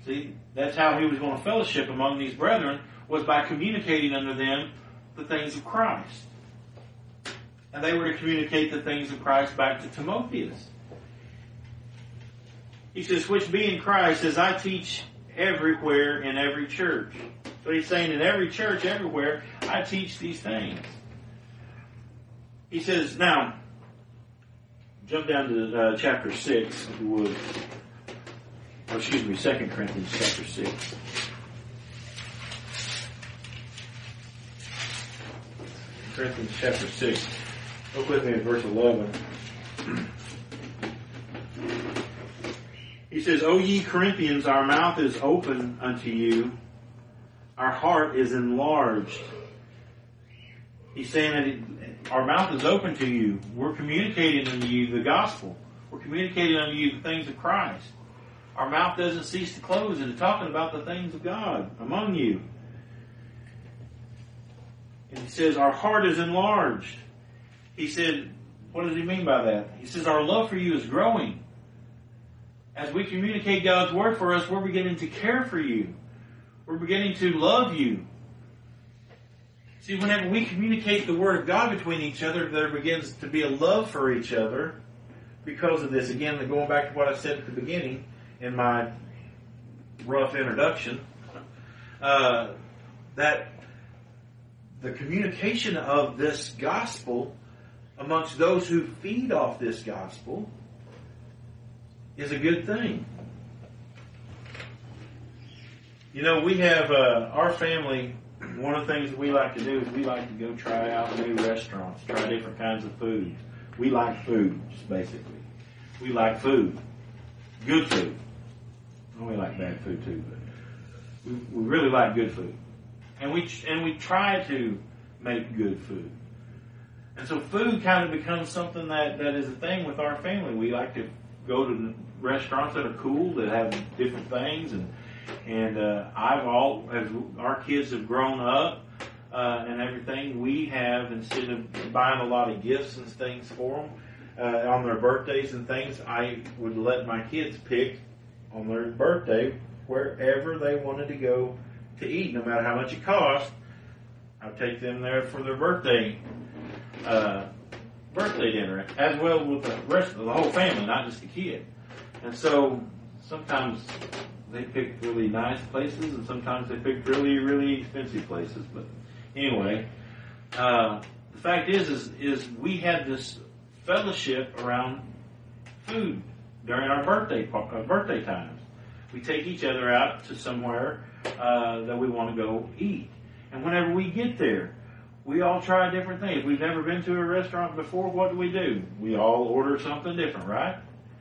See, that's how he was going to fellowship among these brethren, was by communicating unto them the things of Christ. And they were to communicate the things of Christ back to Timotheus. He says, which being Christ, as I teach everywhere in every church. So he's saying in every church, everywhere, I teach these things. He says, now, jump down to uh, chapter 6, if you would. Or excuse me, 2 Corinthians chapter 6. Corinthians chapter 6. Look with me at verse 11. He says, O ye Corinthians, our mouth is open unto you, our heart is enlarged. He's saying that our mouth is open to you. We're communicating unto you the gospel. We're communicating unto you the things of Christ. Our mouth doesn't cease to close and talking about the things of God among you. And he says, our heart is enlarged. He said, what does he mean by that? He says, our love for you is growing. As we communicate God's word for us, we're beginning to care for you. We're beginning to love you. See, whenever we communicate the word of God between each other, there begins to be a love for each other because of this. Again, going back to what I said at the beginning in my rough introduction, uh, that the communication of this gospel amongst those who feed off this gospel is a good thing. You know, we have uh, our family. One of the things that we like to do is we like to go try out new restaurants, try different kinds of food. We like foods, basically. We like food, good food. We like bad food too, but we, we really like good food, and we and we try to make good food. And so food kind of becomes something that, that is a thing with our family. We like to go to restaurants that are cool, that have different things, and and uh, I've all as our kids have grown up uh, and everything, we have instead of buying a lot of gifts and things for them uh, on their birthdays and things, I would let my kids pick on their birthday wherever they wanted to go to eat, no matter how much it cost. I'd take them there for their birthday uh, birthday dinner, as well with the rest of the whole family, not just the kid. And so sometimes they pick really nice places, and sometimes they pick really, really expensive places. But anyway, uh, the fact is, is, is we had this fellowship around food during our birthday uh, birthday times. We take each other out to somewhere uh, that we want to go eat, and whenever we get there, we all try different things. We've never been to a restaurant before, what do we do? We all order something different, right?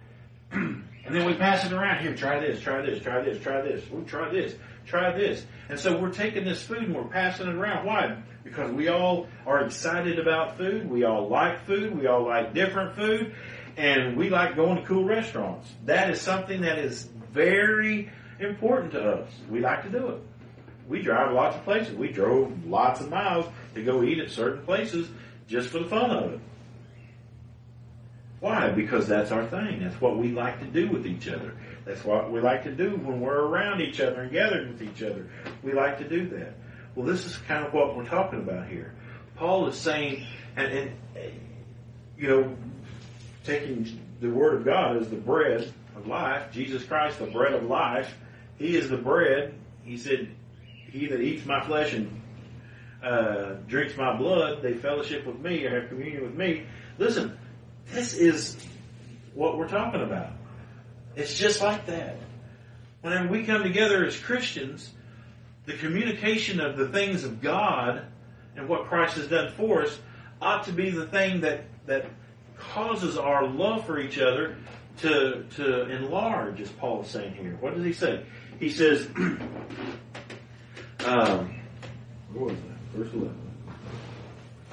and then we pass it around. Here, try this, try this, try this, try this. We'll try this, try this. And so we're taking this food and we're passing it around. Why? Because we all are excited about food. We all like food. We all like different food. And we like going to cool restaurants. That is something that is very important to us. We like to do it. we drive lots of places. We drove lots of miles to go eat at certain places just for the fun of it. Why? Because that's our thing. That's what we like to do with each other. That's what we like to do when we're around each other and gathered with each other. We like to do that. Well, this is kind of what we're talking about here. Paul is saying, and, and you know, taking the Word of God as the bread of life, Jesus Christ, the bread of life, He is the bread. He said, He that eats my flesh and uh, drinks my blood, they fellowship with me or have communion with me. Listen, this is what we're talking about. It's just like that. Whenever we come together as Christians, the communication of the things of God and what Christ has done for us ought to be the thing that, that causes our love for each other to, to enlarge, as Paul is saying here. What does he say? He says, um, was that? Verse 11.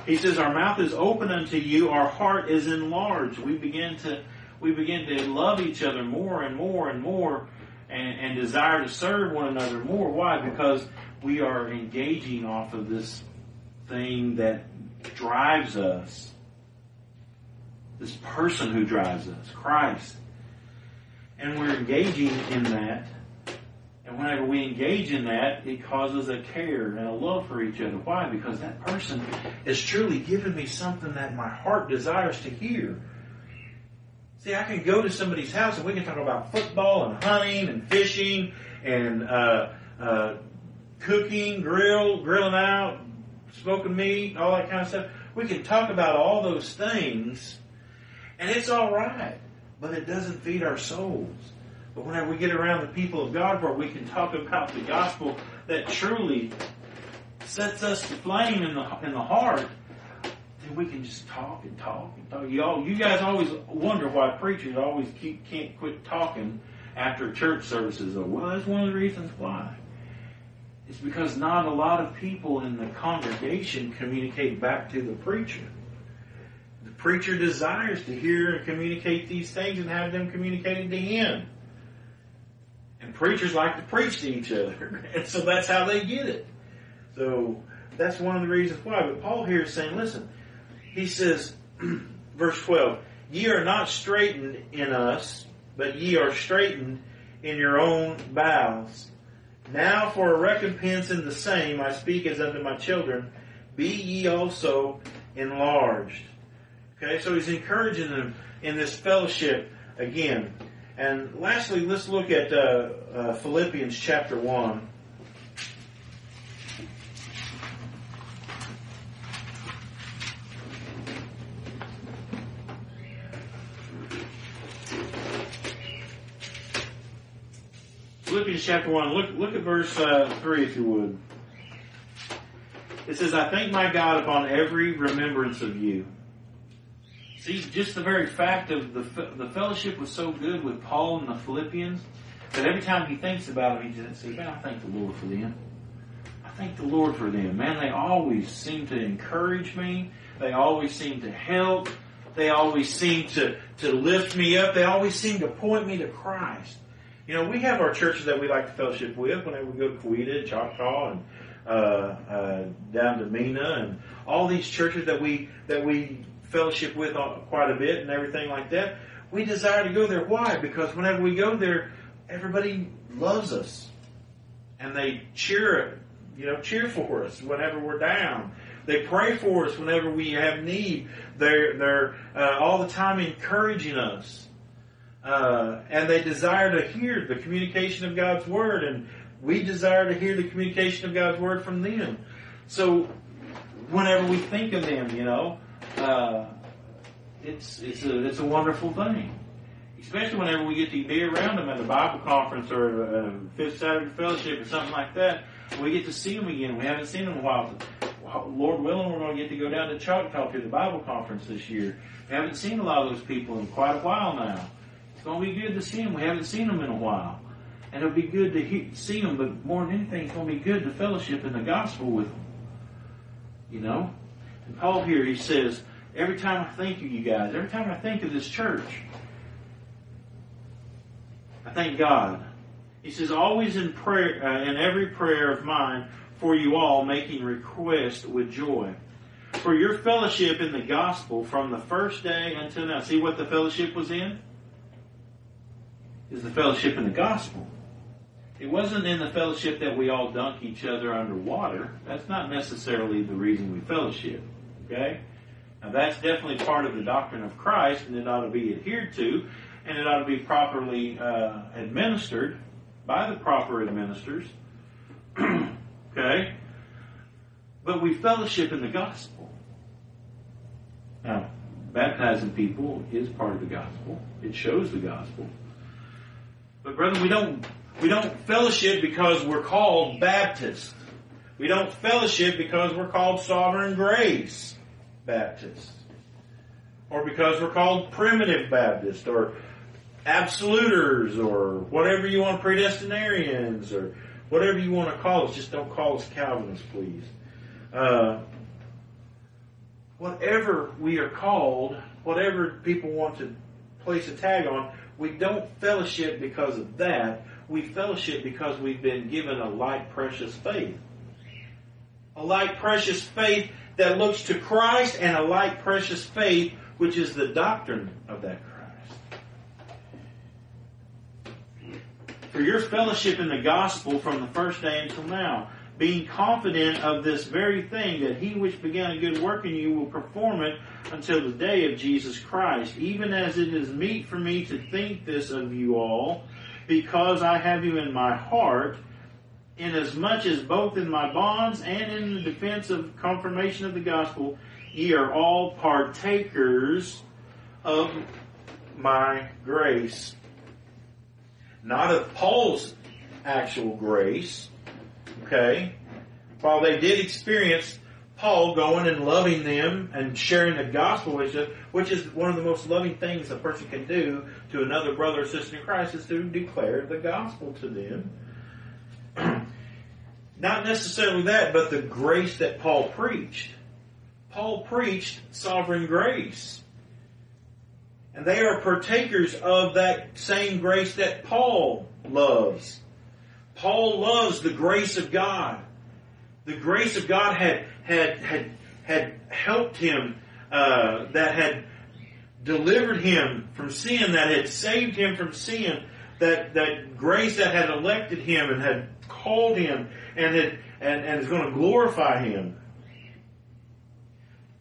He says, Our mouth is open unto you, our heart is enlarged. We begin to we begin to love each other more and more and more and, and desire to serve one another more. Why? Because we are engaging off of this thing that drives us. This person who drives us, Christ. And we're engaging in that. And whenever we engage in that, it causes a care and a love for each other. Why? Because that person is truly giving me something that my heart desires to hear. See, I can go to somebody's house and we can talk about football and hunting and fishing and uh, uh, cooking, grill, grilling out, smoking meat, all that kind of stuff. We can talk about all those things, and it's all right, but it doesn't feed our souls. But whenever we get around the people of God, where we can talk about the gospel that truly sets us to flame in the in the heart, then we can just talk and talk and talk. You all, you guys always wonder why preachers always keep, can't quit talking after church services. Well, that's one of the reasons why. It's because not a lot of people in the congregation communicate back to the preacher. The preacher desires to hear and communicate these things and have them communicated to him. And preachers like to preach to each other. And so that's how they get it. So that's one of the reasons why. But Paul here is saying, listen, he says, verse 12, Ye are not straitened in us, but ye are straitened in your own bowels. Now for a recompense in the same I speak as unto my children, be ye also enlarged. Okay, so he's encouraging them in this fellowship again. And lastly, let's look at uh, uh, Philippians chapter 1. Philippians chapter 1, look, look at verse uh, 3 if you would. It says, I thank my God upon every remembrance of you. See, just the very fact of the, the fellowship was so good with Paul and the Philippians that every time he thinks about them, he just says, man, I thank the Lord for them. I thank the Lord for them. Man, they always seem to encourage me. They always seem to help. They always seem to, to lift me up. They always seem to point me to Christ. You know, we have our churches that we like to fellowship with whenever we go to Coweta, and Choctaw, and uh, uh, down to Mena, and all these churches that we that we fellowship with quite a bit and everything like that. We desire to go there. Why? Because whenever we go there, everybody loves us, and they cheer, you know, cheer for us whenever we're down. They pray for us whenever we have need. They're they're uh, all the time encouraging us. Uh, and they desire to hear the communication of God's word, and we desire to hear the communication of God's word from them. So, whenever we think of them, you know, uh, it's it's a it's a wonderful thing. Especially whenever we get to be around them at a Bible conference or a Fifth Saturday Fellowship or something like that. We get to see them again. We haven't seen them in a while. Lord willing, we're going to get to go down to Choctaw to the Bible conference this year. We haven't seen a lot of those people in quite a while now. It's going to be good to see them. We haven't seen them in a while. And it'll be good to see them, but more than anything, it's going to be good to fellowship in the gospel with them. You know? And Paul here, he says, every time I think of you guys, every time I think of this church, I thank God. He says, always in prayer, uh, in every prayer of mine for you all, making request with joy. For your fellowship in the gospel from the first day until now. See what the fellowship was in? Is the fellowship in the gospel. It wasn't in the fellowship that we all dunk each other underwater. That's not necessarily the reason we fellowship. Okay? Now that's definitely part of the doctrine of Christ and it ought to be adhered to and it ought to be properly uh, administered by the proper administrators. okay? But we fellowship in the gospel. Now, baptizing people is part of the gospel. It shows the gospel. But brother, we don't we don't fellowship because we're called Baptists. We don't fellowship because we're called Sovereign Grace Baptist. Or because we're called Primitive Baptist or Absoluters or whatever you want, Predestinarians or whatever you want to call us. Just don't call us Calvinists, please. Uh, whatever we are called, whatever people want to place a tag on, we don't fellowship because of that. We fellowship because we've been given a light, precious faith. A light, precious faith that looks to Christ and a like precious faith which is the doctrine of that Christ. For your fellowship in the gospel from the first day until now, being confident of this very thing, that he which began a good work in you will perform it until the day of Jesus Christ, even as it is meet for me to think this of you all, because I have you in my heart, inasmuch as both in my bonds and in the defense of confirmation of the gospel, ye are all partakers of my grace. Not of Paul's actual grace, okay? While they did experience Paul going and loving them and sharing the gospel with them, which is one of the most loving things a person can do to another brother or sister in Christ is to declare the gospel to them. Not necessarily that, but the grace that Paul preached. Paul preached sovereign grace. And they are partakers of that same grace that Paul loves. Paul loves the grace of God. The grace of God had had had had helped him, uh, that had delivered him from sin, that had saved him from sin, that that grace that had elected him and had called him and had and, and is going to glorify him.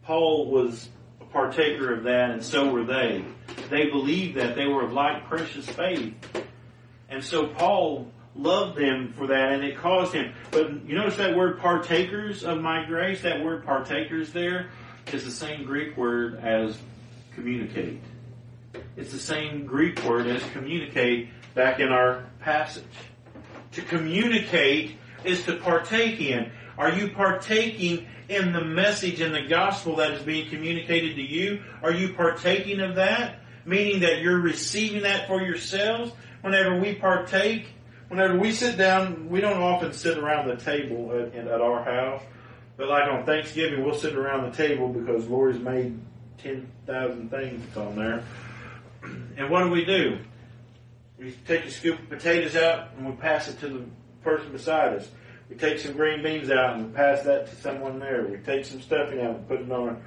Paul was a partaker of that, and so were they. They believed that they were of like precious faith. And so Paul loved them for that, and it caused him. But you notice that word partakers of my grace, that word partakers there is the same Greek word as communicate. It's the same Greek word as communicate back in our passage. To communicate is to partake in. Are you partaking in the message and the gospel that is being communicated to you? Are you partaking of that? Meaning that you're receiving that for yourselves? Whenever we partake, whenever we sit down, we don't often sit around the table at, at our house. But like on Thanksgiving, we'll sit around the table because Lori's made 10,000 things on there. And what do we do? We take a scoop of potatoes out and we pass it to the person beside us. We take some green beans out and we pass that to someone there. We take some stuffing out and put it on.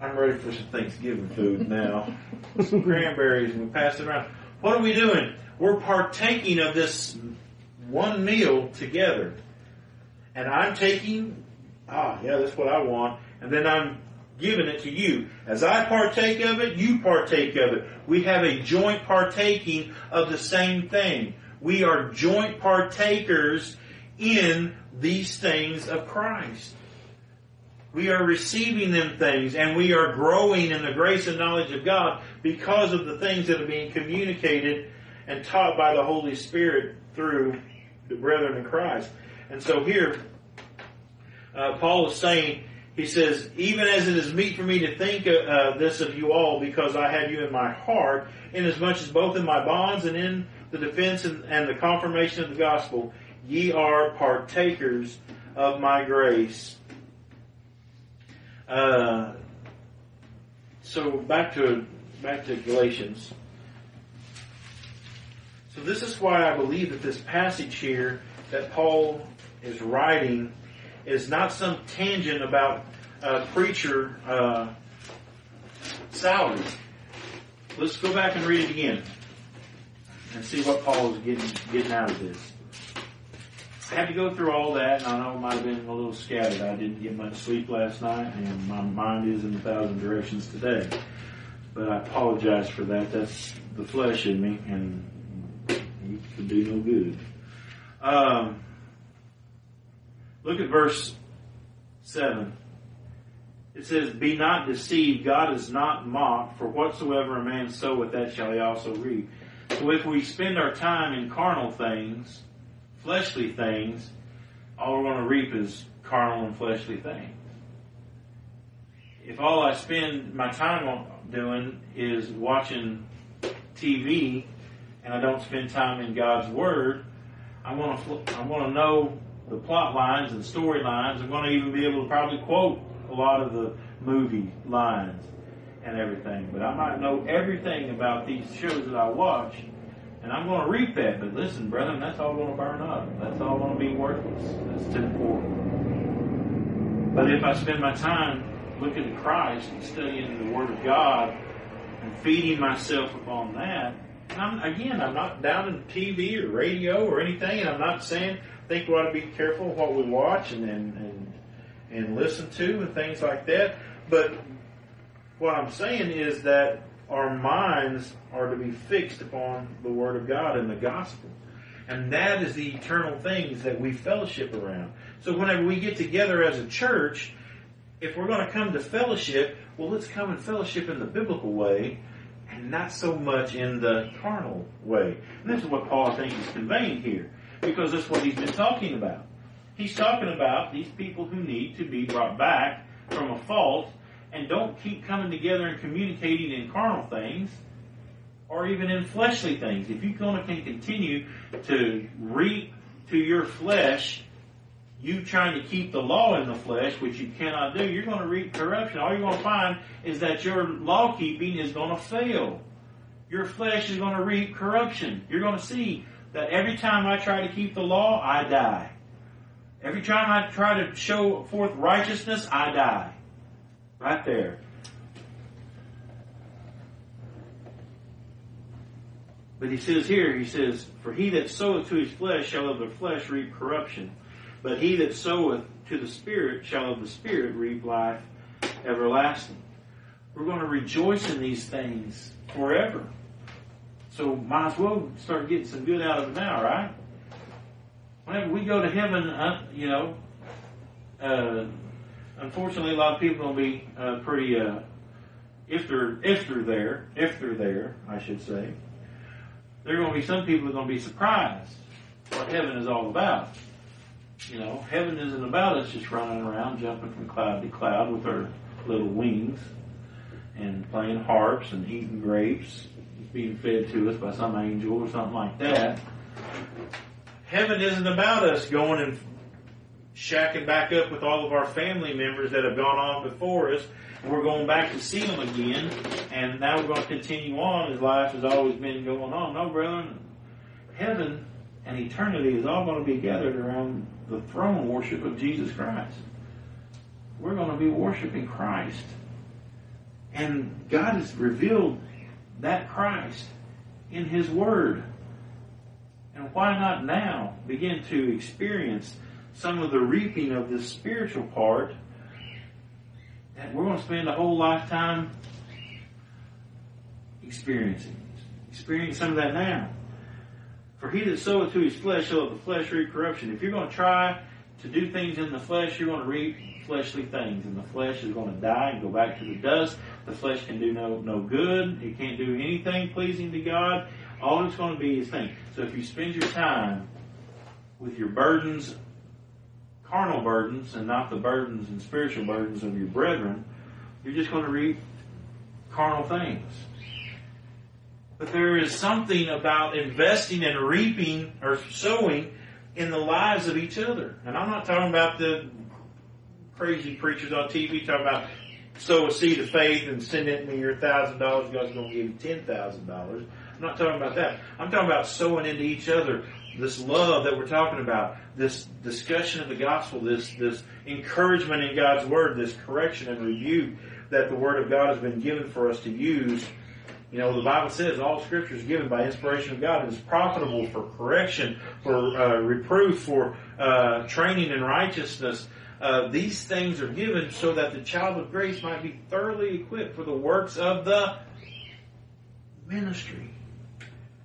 I'm ready for some Thanksgiving food now. some cranberries and we pass it around. What are we doing? We're partaking of this one meal together. And I'm taking, ah, yeah, that's what I want. And then I'm giving it to you. As I partake of it, you partake of it. We have a joint partaking of the same thing. We are joint partakers in these things of Christ. We are receiving them things and we are growing in the grace and knowledge of God because of the things that are being communicated and taught by the Holy Spirit through the brethren in Christ. And so here, uh, Paul is saying, he says, even as it is meet for me to think uh, this of you all, because I have you in my heart, inasmuch as both in my bonds and in the defense and, and the confirmation of the gospel, ye are partakers of my grace. Uh, so back to back to Galatians. So this is why I believe that this passage here that Paul is writing is not some tangent about a preacher uh, salary. Let's go back and read it again and see what Paul is getting getting out of this. I had to go through all that, and I know it might have been a little scattered. I didn't get much sleep last night, and my mind is in a thousand directions today. But I apologize for that. That's the flesh in me, and it can do no good. Um, look at verse 7. It says, Be not deceived, God is not mocked, for whatsoever a man soweth, that shall he also reap. So if we spend our time in carnal things, fleshly things, all we're going to reap is carnal and fleshly things. If all I spend my time doing is watching TV and I don't spend time in God's Word, I want to I want to know the plot lines and storylines. I'm going to even be able to probably quote a lot of the movie lines and everything. But I might know everything about these shows that I watch, and I'm going to reap that. But listen, brethren, that's all going to burn up. That's all going to be worthless. That's temporal. But if I spend my time looking at Christ and studying the Word of God and feeding myself upon that, I'm, again, I'm not down in TV or radio or anything, and I'm not saying think we ought to be careful what we watch and, and, and, and listen to and things like that. But what I'm saying is that our minds are to be fixed upon the Word of God and the gospel. And that is the eternal things that we fellowship around. So whenever we get together as a church, if we're going to come to fellowship, well, let's come and fellowship in the biblical way and not so much in the carnal way. And this is what Paul, I think, is conveying here, because that's what he's been talking about. He's talking about these people who need to be brought back from a fault and don't keep coming together and communicating in carnal things or even in fleshly things. If you're going to can continue to reap to your flesh, you trying to keep the law in the flesh, which you cannot do, you're going to reap corruption. All you're going to find is that your law keeping is going to fail. Your flesh is going to reap corruption. You're going to see that every time I try to keep the law, I die. Every time I try to show forth righteousness, I die. Right there. But he says here, he says, For he that soweth to his flesh shall of the flesh reap corruption, but he that soweth to the Spirit shall of the Spirit reap life everlasting. We're going to rejoice in these things forever. So might as well start getting some good out of it now, right? Whenever we go to heaven, uh, you know, uh, unfortunately, a lot of people will be uh, pretty, uh, if they're if they're there, if they're there, I should say, there are going to be some people who are going to be surprised what heaven is all about. You know, heaven isn't about us just running around, jumping from cloud to cloud with our little wings and playing harps and eating grapes, being fed to us by some angel or something like that. Heaven isn't about us going and shacking back up with all of our family members that have gone on before us. We're going back to see them again, and now we're going to continue on as life has always been going on. No, brethren, heaven and eternity is all going to be gathered around the throne worship of Jesus Christ. We're going to be worshiping Christ. And God has revealed that Christ in His Word. And why not now begin to experience some of the reaping of this spiritual part that we're going to spend a whole lifetime experiencing? Experience some of that now. For he that soweth to his flesh shall of the flesh reap corruption. If you're going to try to do things in the flesh, you're going to reap fleshly things, and the flesh is going to die and go back to the dust. The flesh can do no no good. It can't do anything pleasing to God. All it's going to be is things. So if you spend your time with your burdens, carnal burdens, and not the burdens and spiritual burdens of your brethren, you're just going to reap carnal things. But there is something about investing and reaping or sowing in the lives of each other. And I'm not talking about the crazy preachers on TV talking about sow a seed of faith and send it me your thousand dollars, God's going to give you ten thousand dollars. I'm not talking about that. I'm talking about sowing into each other this love that we're talking about, this discussion of the gospel, this this encouragement in God's word, this correction and rebuke that the word of God has been given for us to use. You know, the Bible says all scripture is given by inspiration of God and is profitable for correction, for uh, reproof, for uh, training in righteousness. Uh, these things are given so that the child of grace might be thoroughly equipped for the works of the ministry.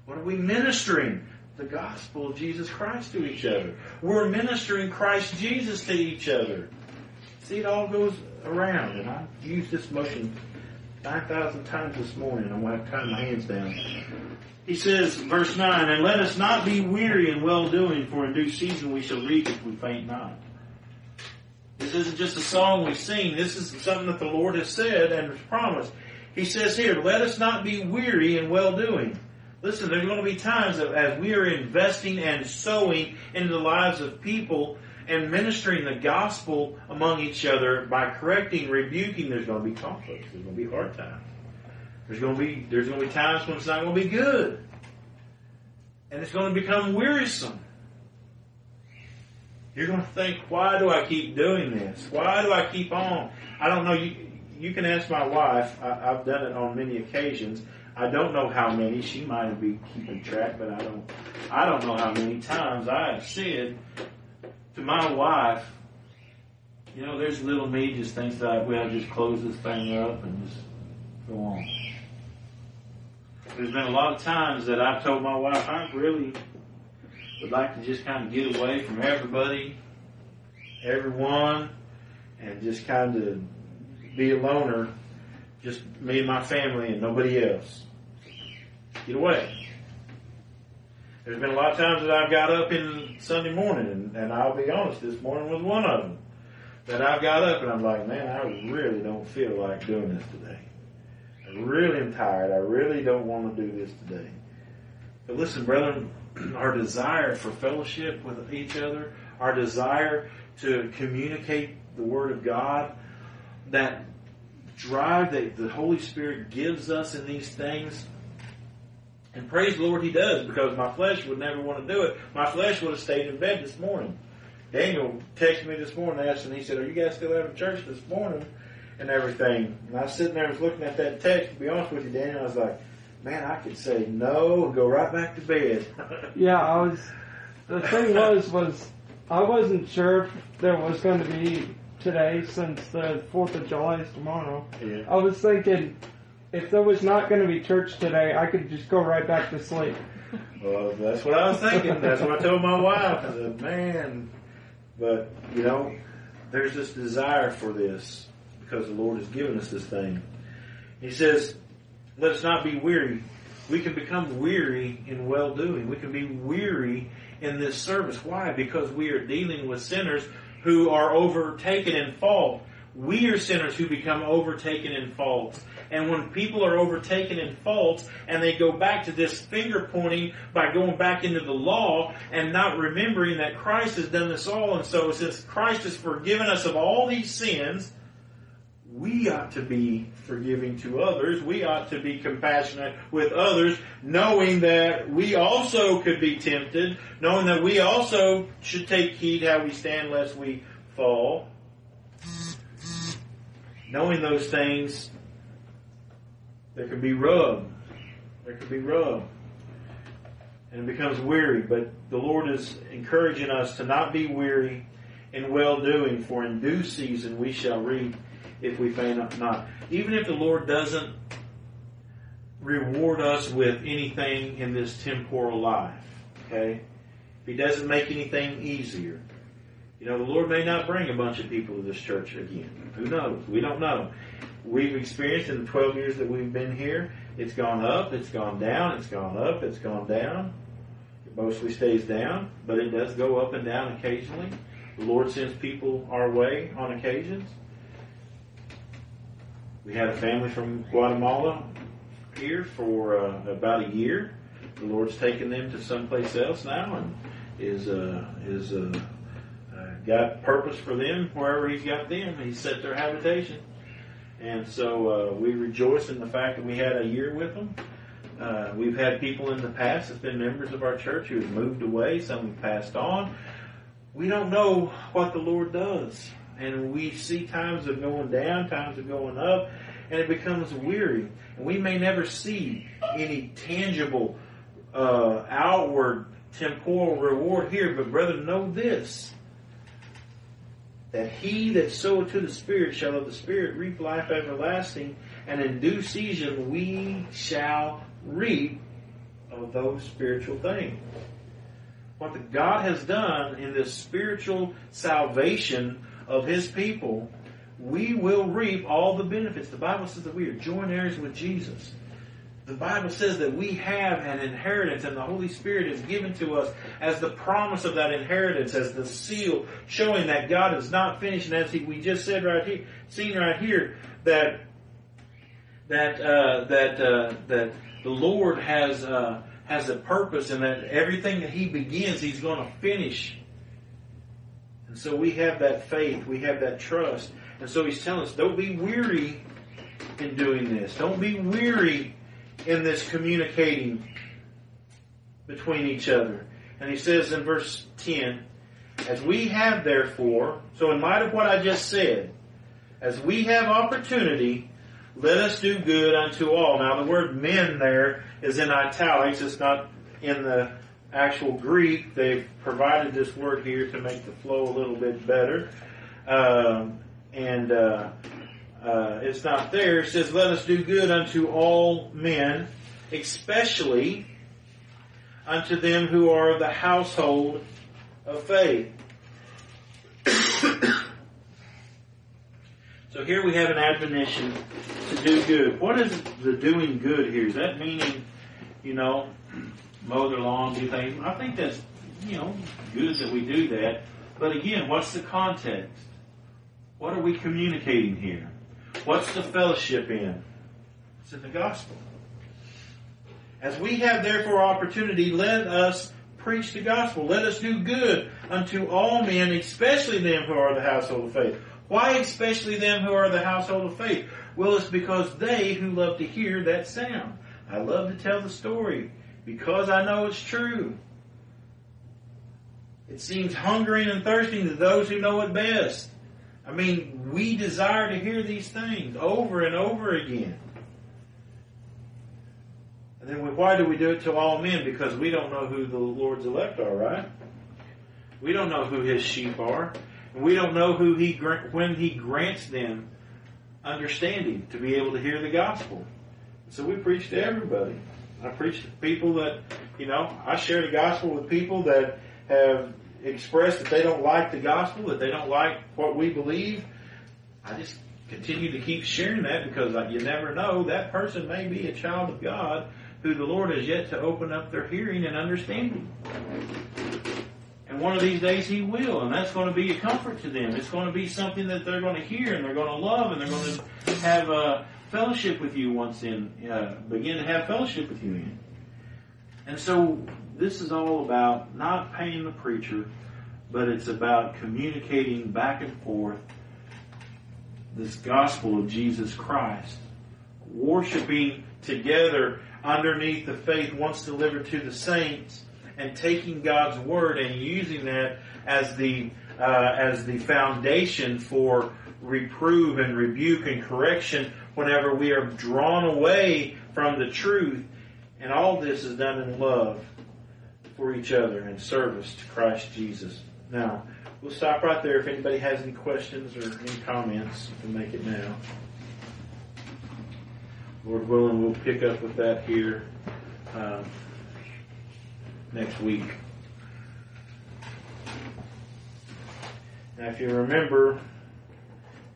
What are we ministering? The gospel of Jesus Christ to each other. We're ministering Christ Jesus to each other. See, it all goes around, and I've used this motion 9,000 times this morning. I'm going to to tie my hands down. He says, verse 9, And let us not be weary in well doing, for in due season we shall reap if we faint not. This isn't just a song we sing. This is something that the Lord has said and has promised. He says here, let us not be weary in well doing. Listen, there's going to be times as we are investing and sowing into the lives of people and ministering the gospel among each other by correcting, rebuking, there's going to be conflicts. There's going to be hard times. There's going to be, there's going to be times when it's not going to be good. And it's going to become wearisome. You're going to think, why do I keep doing this? Why do I keep on? I don't know. You, you can ask my wife. I, I've done it on many occasions. I don't know how many. She might be keeping track, but I don't. I don't know how many times I have said to my wife, you know, there's little me just thinks that well, just close this thing up and just go on. There's been a lot of times that I've told my wife I'm really would like to just kind of get away from everybody, everyone, and just kind of be a loner, just me and my family and nobody else. Get away. There's been a lot of times that I've got up in Sunday morning, and, and I'll be honest, this morning was one of them. That I've got up and I'm like, man, I really don't feel like doing this today. I really am tired. I really don't want to do this today. But listen, brethren, our desire for fellowship with each other, our desire to communicate the Word of God, that drive that the Holy Spirit gives us in these things. And praise the Lord He does, because my flesh would never want to do it. My flesh would have stayed in bed this morning. Daniel texted me this morning, asked, and he said, "Are you guys still having church this morning?" And everything. And I was sitting there, was looking at that text. To be honest with you, Daniel, I was like, "Man, I could say no and go right back to bed." Yeah, I was. The thing was, was I wasn't sure if there was going to be today since the Fourth of July is tomorrow. yeah. I was thinking if there was not going to be church today, I could just go right back to sleep. Well, that's what I was thinking. That's what I told my wife. I said, man, but you know, there's this desire for this because the Lord has given us this thing. He says, let us not be weary. We can become weary in well doing. We can be weary in this service. Why? Because we are dealing with sinners who are overtaken in fault. We are sinners who become overtaken in faults. And when people are overtaken in faults and they go back to this finger pointing by going back into the law and not remembering that Christ has done this all, and so since Christ has forgiven us of all these sins, we ought to be forgiving to others. We ought to be compassionate with others, knowing that we also could be tempted, knowing that we also should take heed how we stand lest we fall. Knowing those things, there could be rub. There could be rub. And it becomes weary. But the Lord is encouraging us to not be weary in well doing, for in due season we shall reap if we faint not. Even if the Lord doesn't reward us with anything in this temporal life, okay? If He doesn't make anything easier, you know, the Lord may not bring a bunch of people to this church again. Who knows? We don't know. We've experienced in the 12 years that we've been here, it's gone up, it's gone down, it's gone up, it's gone down. It mostly stays down, but it does go up and down occasionally. The Lord sends people our way on occasions. We had a family from Guatemala here for uh, about a year. The Lord's taken them to someplace else now, and is uh, is uh, uh, got purpose for them wherever He's got them. He's set their habitation, And so uh, we rejoice in the fact that we had a year with them. Uh, we've had people in the past that's been members of our church who have moved away, some have passed on. We don't know what the Lord does. And we see times of going down, times of going up, and it becomes weary. And we may never see any tangible, uh, outward temporal reward here, but brother, know this that he that soweth to the Spirit shall of the Spirit reap life everlasting, and in due season we shall reap of those spiritual things. What God has done in this spiritual salvation of his people, we will reap all the benefits. The Bible says that we are joint heirs with Jesus the Bible says that we have an inheritance and the Holy Spirit is given to us as the promise of that inheritance, as the seal showing that God is not finished. And as he, we just said right here, seen right here, that, that, uh, that, uh, that the Lord has, uh, has a purpose and that everything that He begins, He's going to finish. And so we have that faith, we have that trust. And so He's telling us, don't be weary in doing this. Don't be weary in this communicating between each other. And he says in verse 10, as we have therefore, so in light of what I just said, as we have opportunity, let us do good unto all. Now the word men there is in italics, it's not in the actual Greek. They've provided this word here to make the flow a little bit better. Um, and uh, uh, it's not there. It says, let us do good unto all men, especially unto them who are of the household of faith. so here we have an admonition to do good. What is the doing good here? Is that meaning, you know, mow their lawn, do things? I think that's, you know, good that we do that. But again, what's the context? What are we communicating here? What's the fellowship in? It's in the gospel. As we have therefore opportunity, let us preach the gospel. Let us do good unto all men, especially them who are the household of faith. Why especially them who are the household of faith? Well, it's because they who love to hear that sound. I love to tell the story because I know it's true. It seems hungering and thirsting to those who know it best. I mean, we desire to hear these things over and over again. And then we, why do we do it to all men? Because we don't know who the Lord's elect are, right? We don't know who His sheep are. And we don't know who He, when He grants them understanding to be able to hear the gospel. So we preach to everybody. I preach to people that, you know, I share the gospel with people that have expressed that they don't like the gospel, that they don't like what we believe, I just continue to keep sharing that because you never know that person may be a child of God who the Lord has yet to open up their hearing and understanding. And one of these days He will, and that's going to be a comfort to them. It's going to be something that they're going to hear and they're going to love and they're going to have a fellowship with you once in, uh, begin to have fellowship with you in. And so this is all about not paying the preacher, but it's about communicating back and forth this gospel of Jesus Christ. Worshiping together underneath the faith once delivered to the saints and taking God's word and using that as the uh, as the foundation for reprove and rebuke and correction whenever we are drawn away from the truth. And all this is done in love for each other and service to Christ Jesus. Now, we'll stop right there. If anybody has any questions or any comments, can make it now. Lord willing, we'll pick up with that here um, next week. Now, if you remember,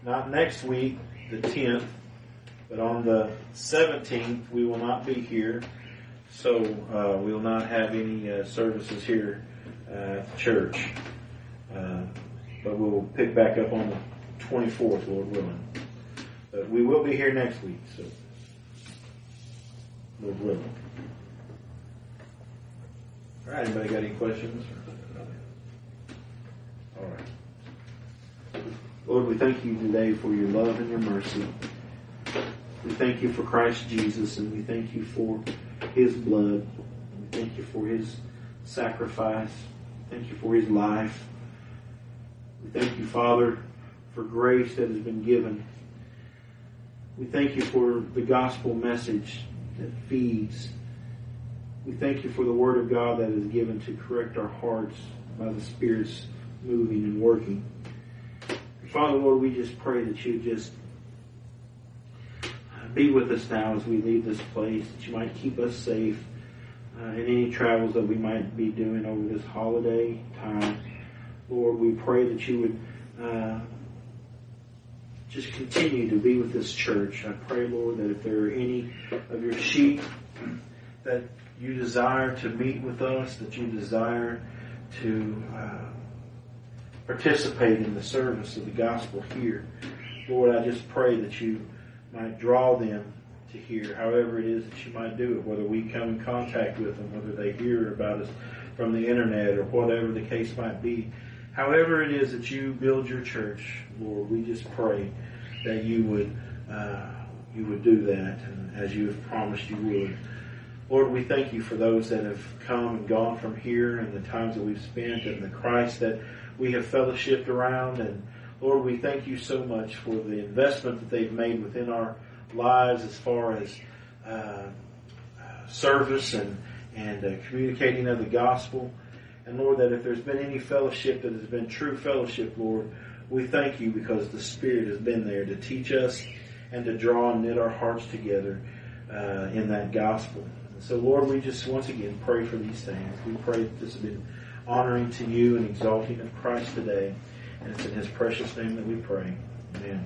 not next week, the 10th, but on the 17th, we will not be here. So uh, we will not have any uh, services here at the church. Uh, but we'll pick back up on the 24th, Lord willing. But we will be here next week, so Lord willing. All right, anybody got any questions? All right. Lord, we thank you today for your love and your mercy. We thank you for Christ Jesus and we thank you for his blood. We thank you for his sacrifice. Thank you for his life. We thank you, Father, for grace that has been given. We thank you for the gospel message that feeds. We thank you for the word of God that is given to correct our hearts by the Spirit's moving and working. Father, Lord, we just pray that you just be with us now as we leave this place, that you might keep us safe uh, in any travels that we might be doing over this holiday time. Lord, we pray that you would uh, just continue to be with this church. I pray, Lord, that if there are any of your sheep that you desire to meet with us, that you desire to uh, participate in the service of the gospel here, Lord, I just pray that you might draw them to hear, however it is that you might do it, whether we come in contact with them, whether they hear about us from the internet or whatever the case might be. However it is that you build your church, Lord, we just pray that you would uh, you would do that, and as you have promised you would. Lord, we thank you for those that have come and gone from here and the times that we've spent and the Christ that we have fellowshipped around. And Lord, we thank you so much for the investment that they've made within our lives as far as uh, uh, service and, and uh, communicating of the gospel. And Lord, that if there's been any fellowship that has been true fellowship, Lord, we thank you because the Spirit has been there to teach us and to draw and knit our hearts together uh, in that gospel. So, Lord, we just once again pray for these things. We pray that this has been honoring to you and exalting of Christ today. And it's in His precious name that we pray. Amen.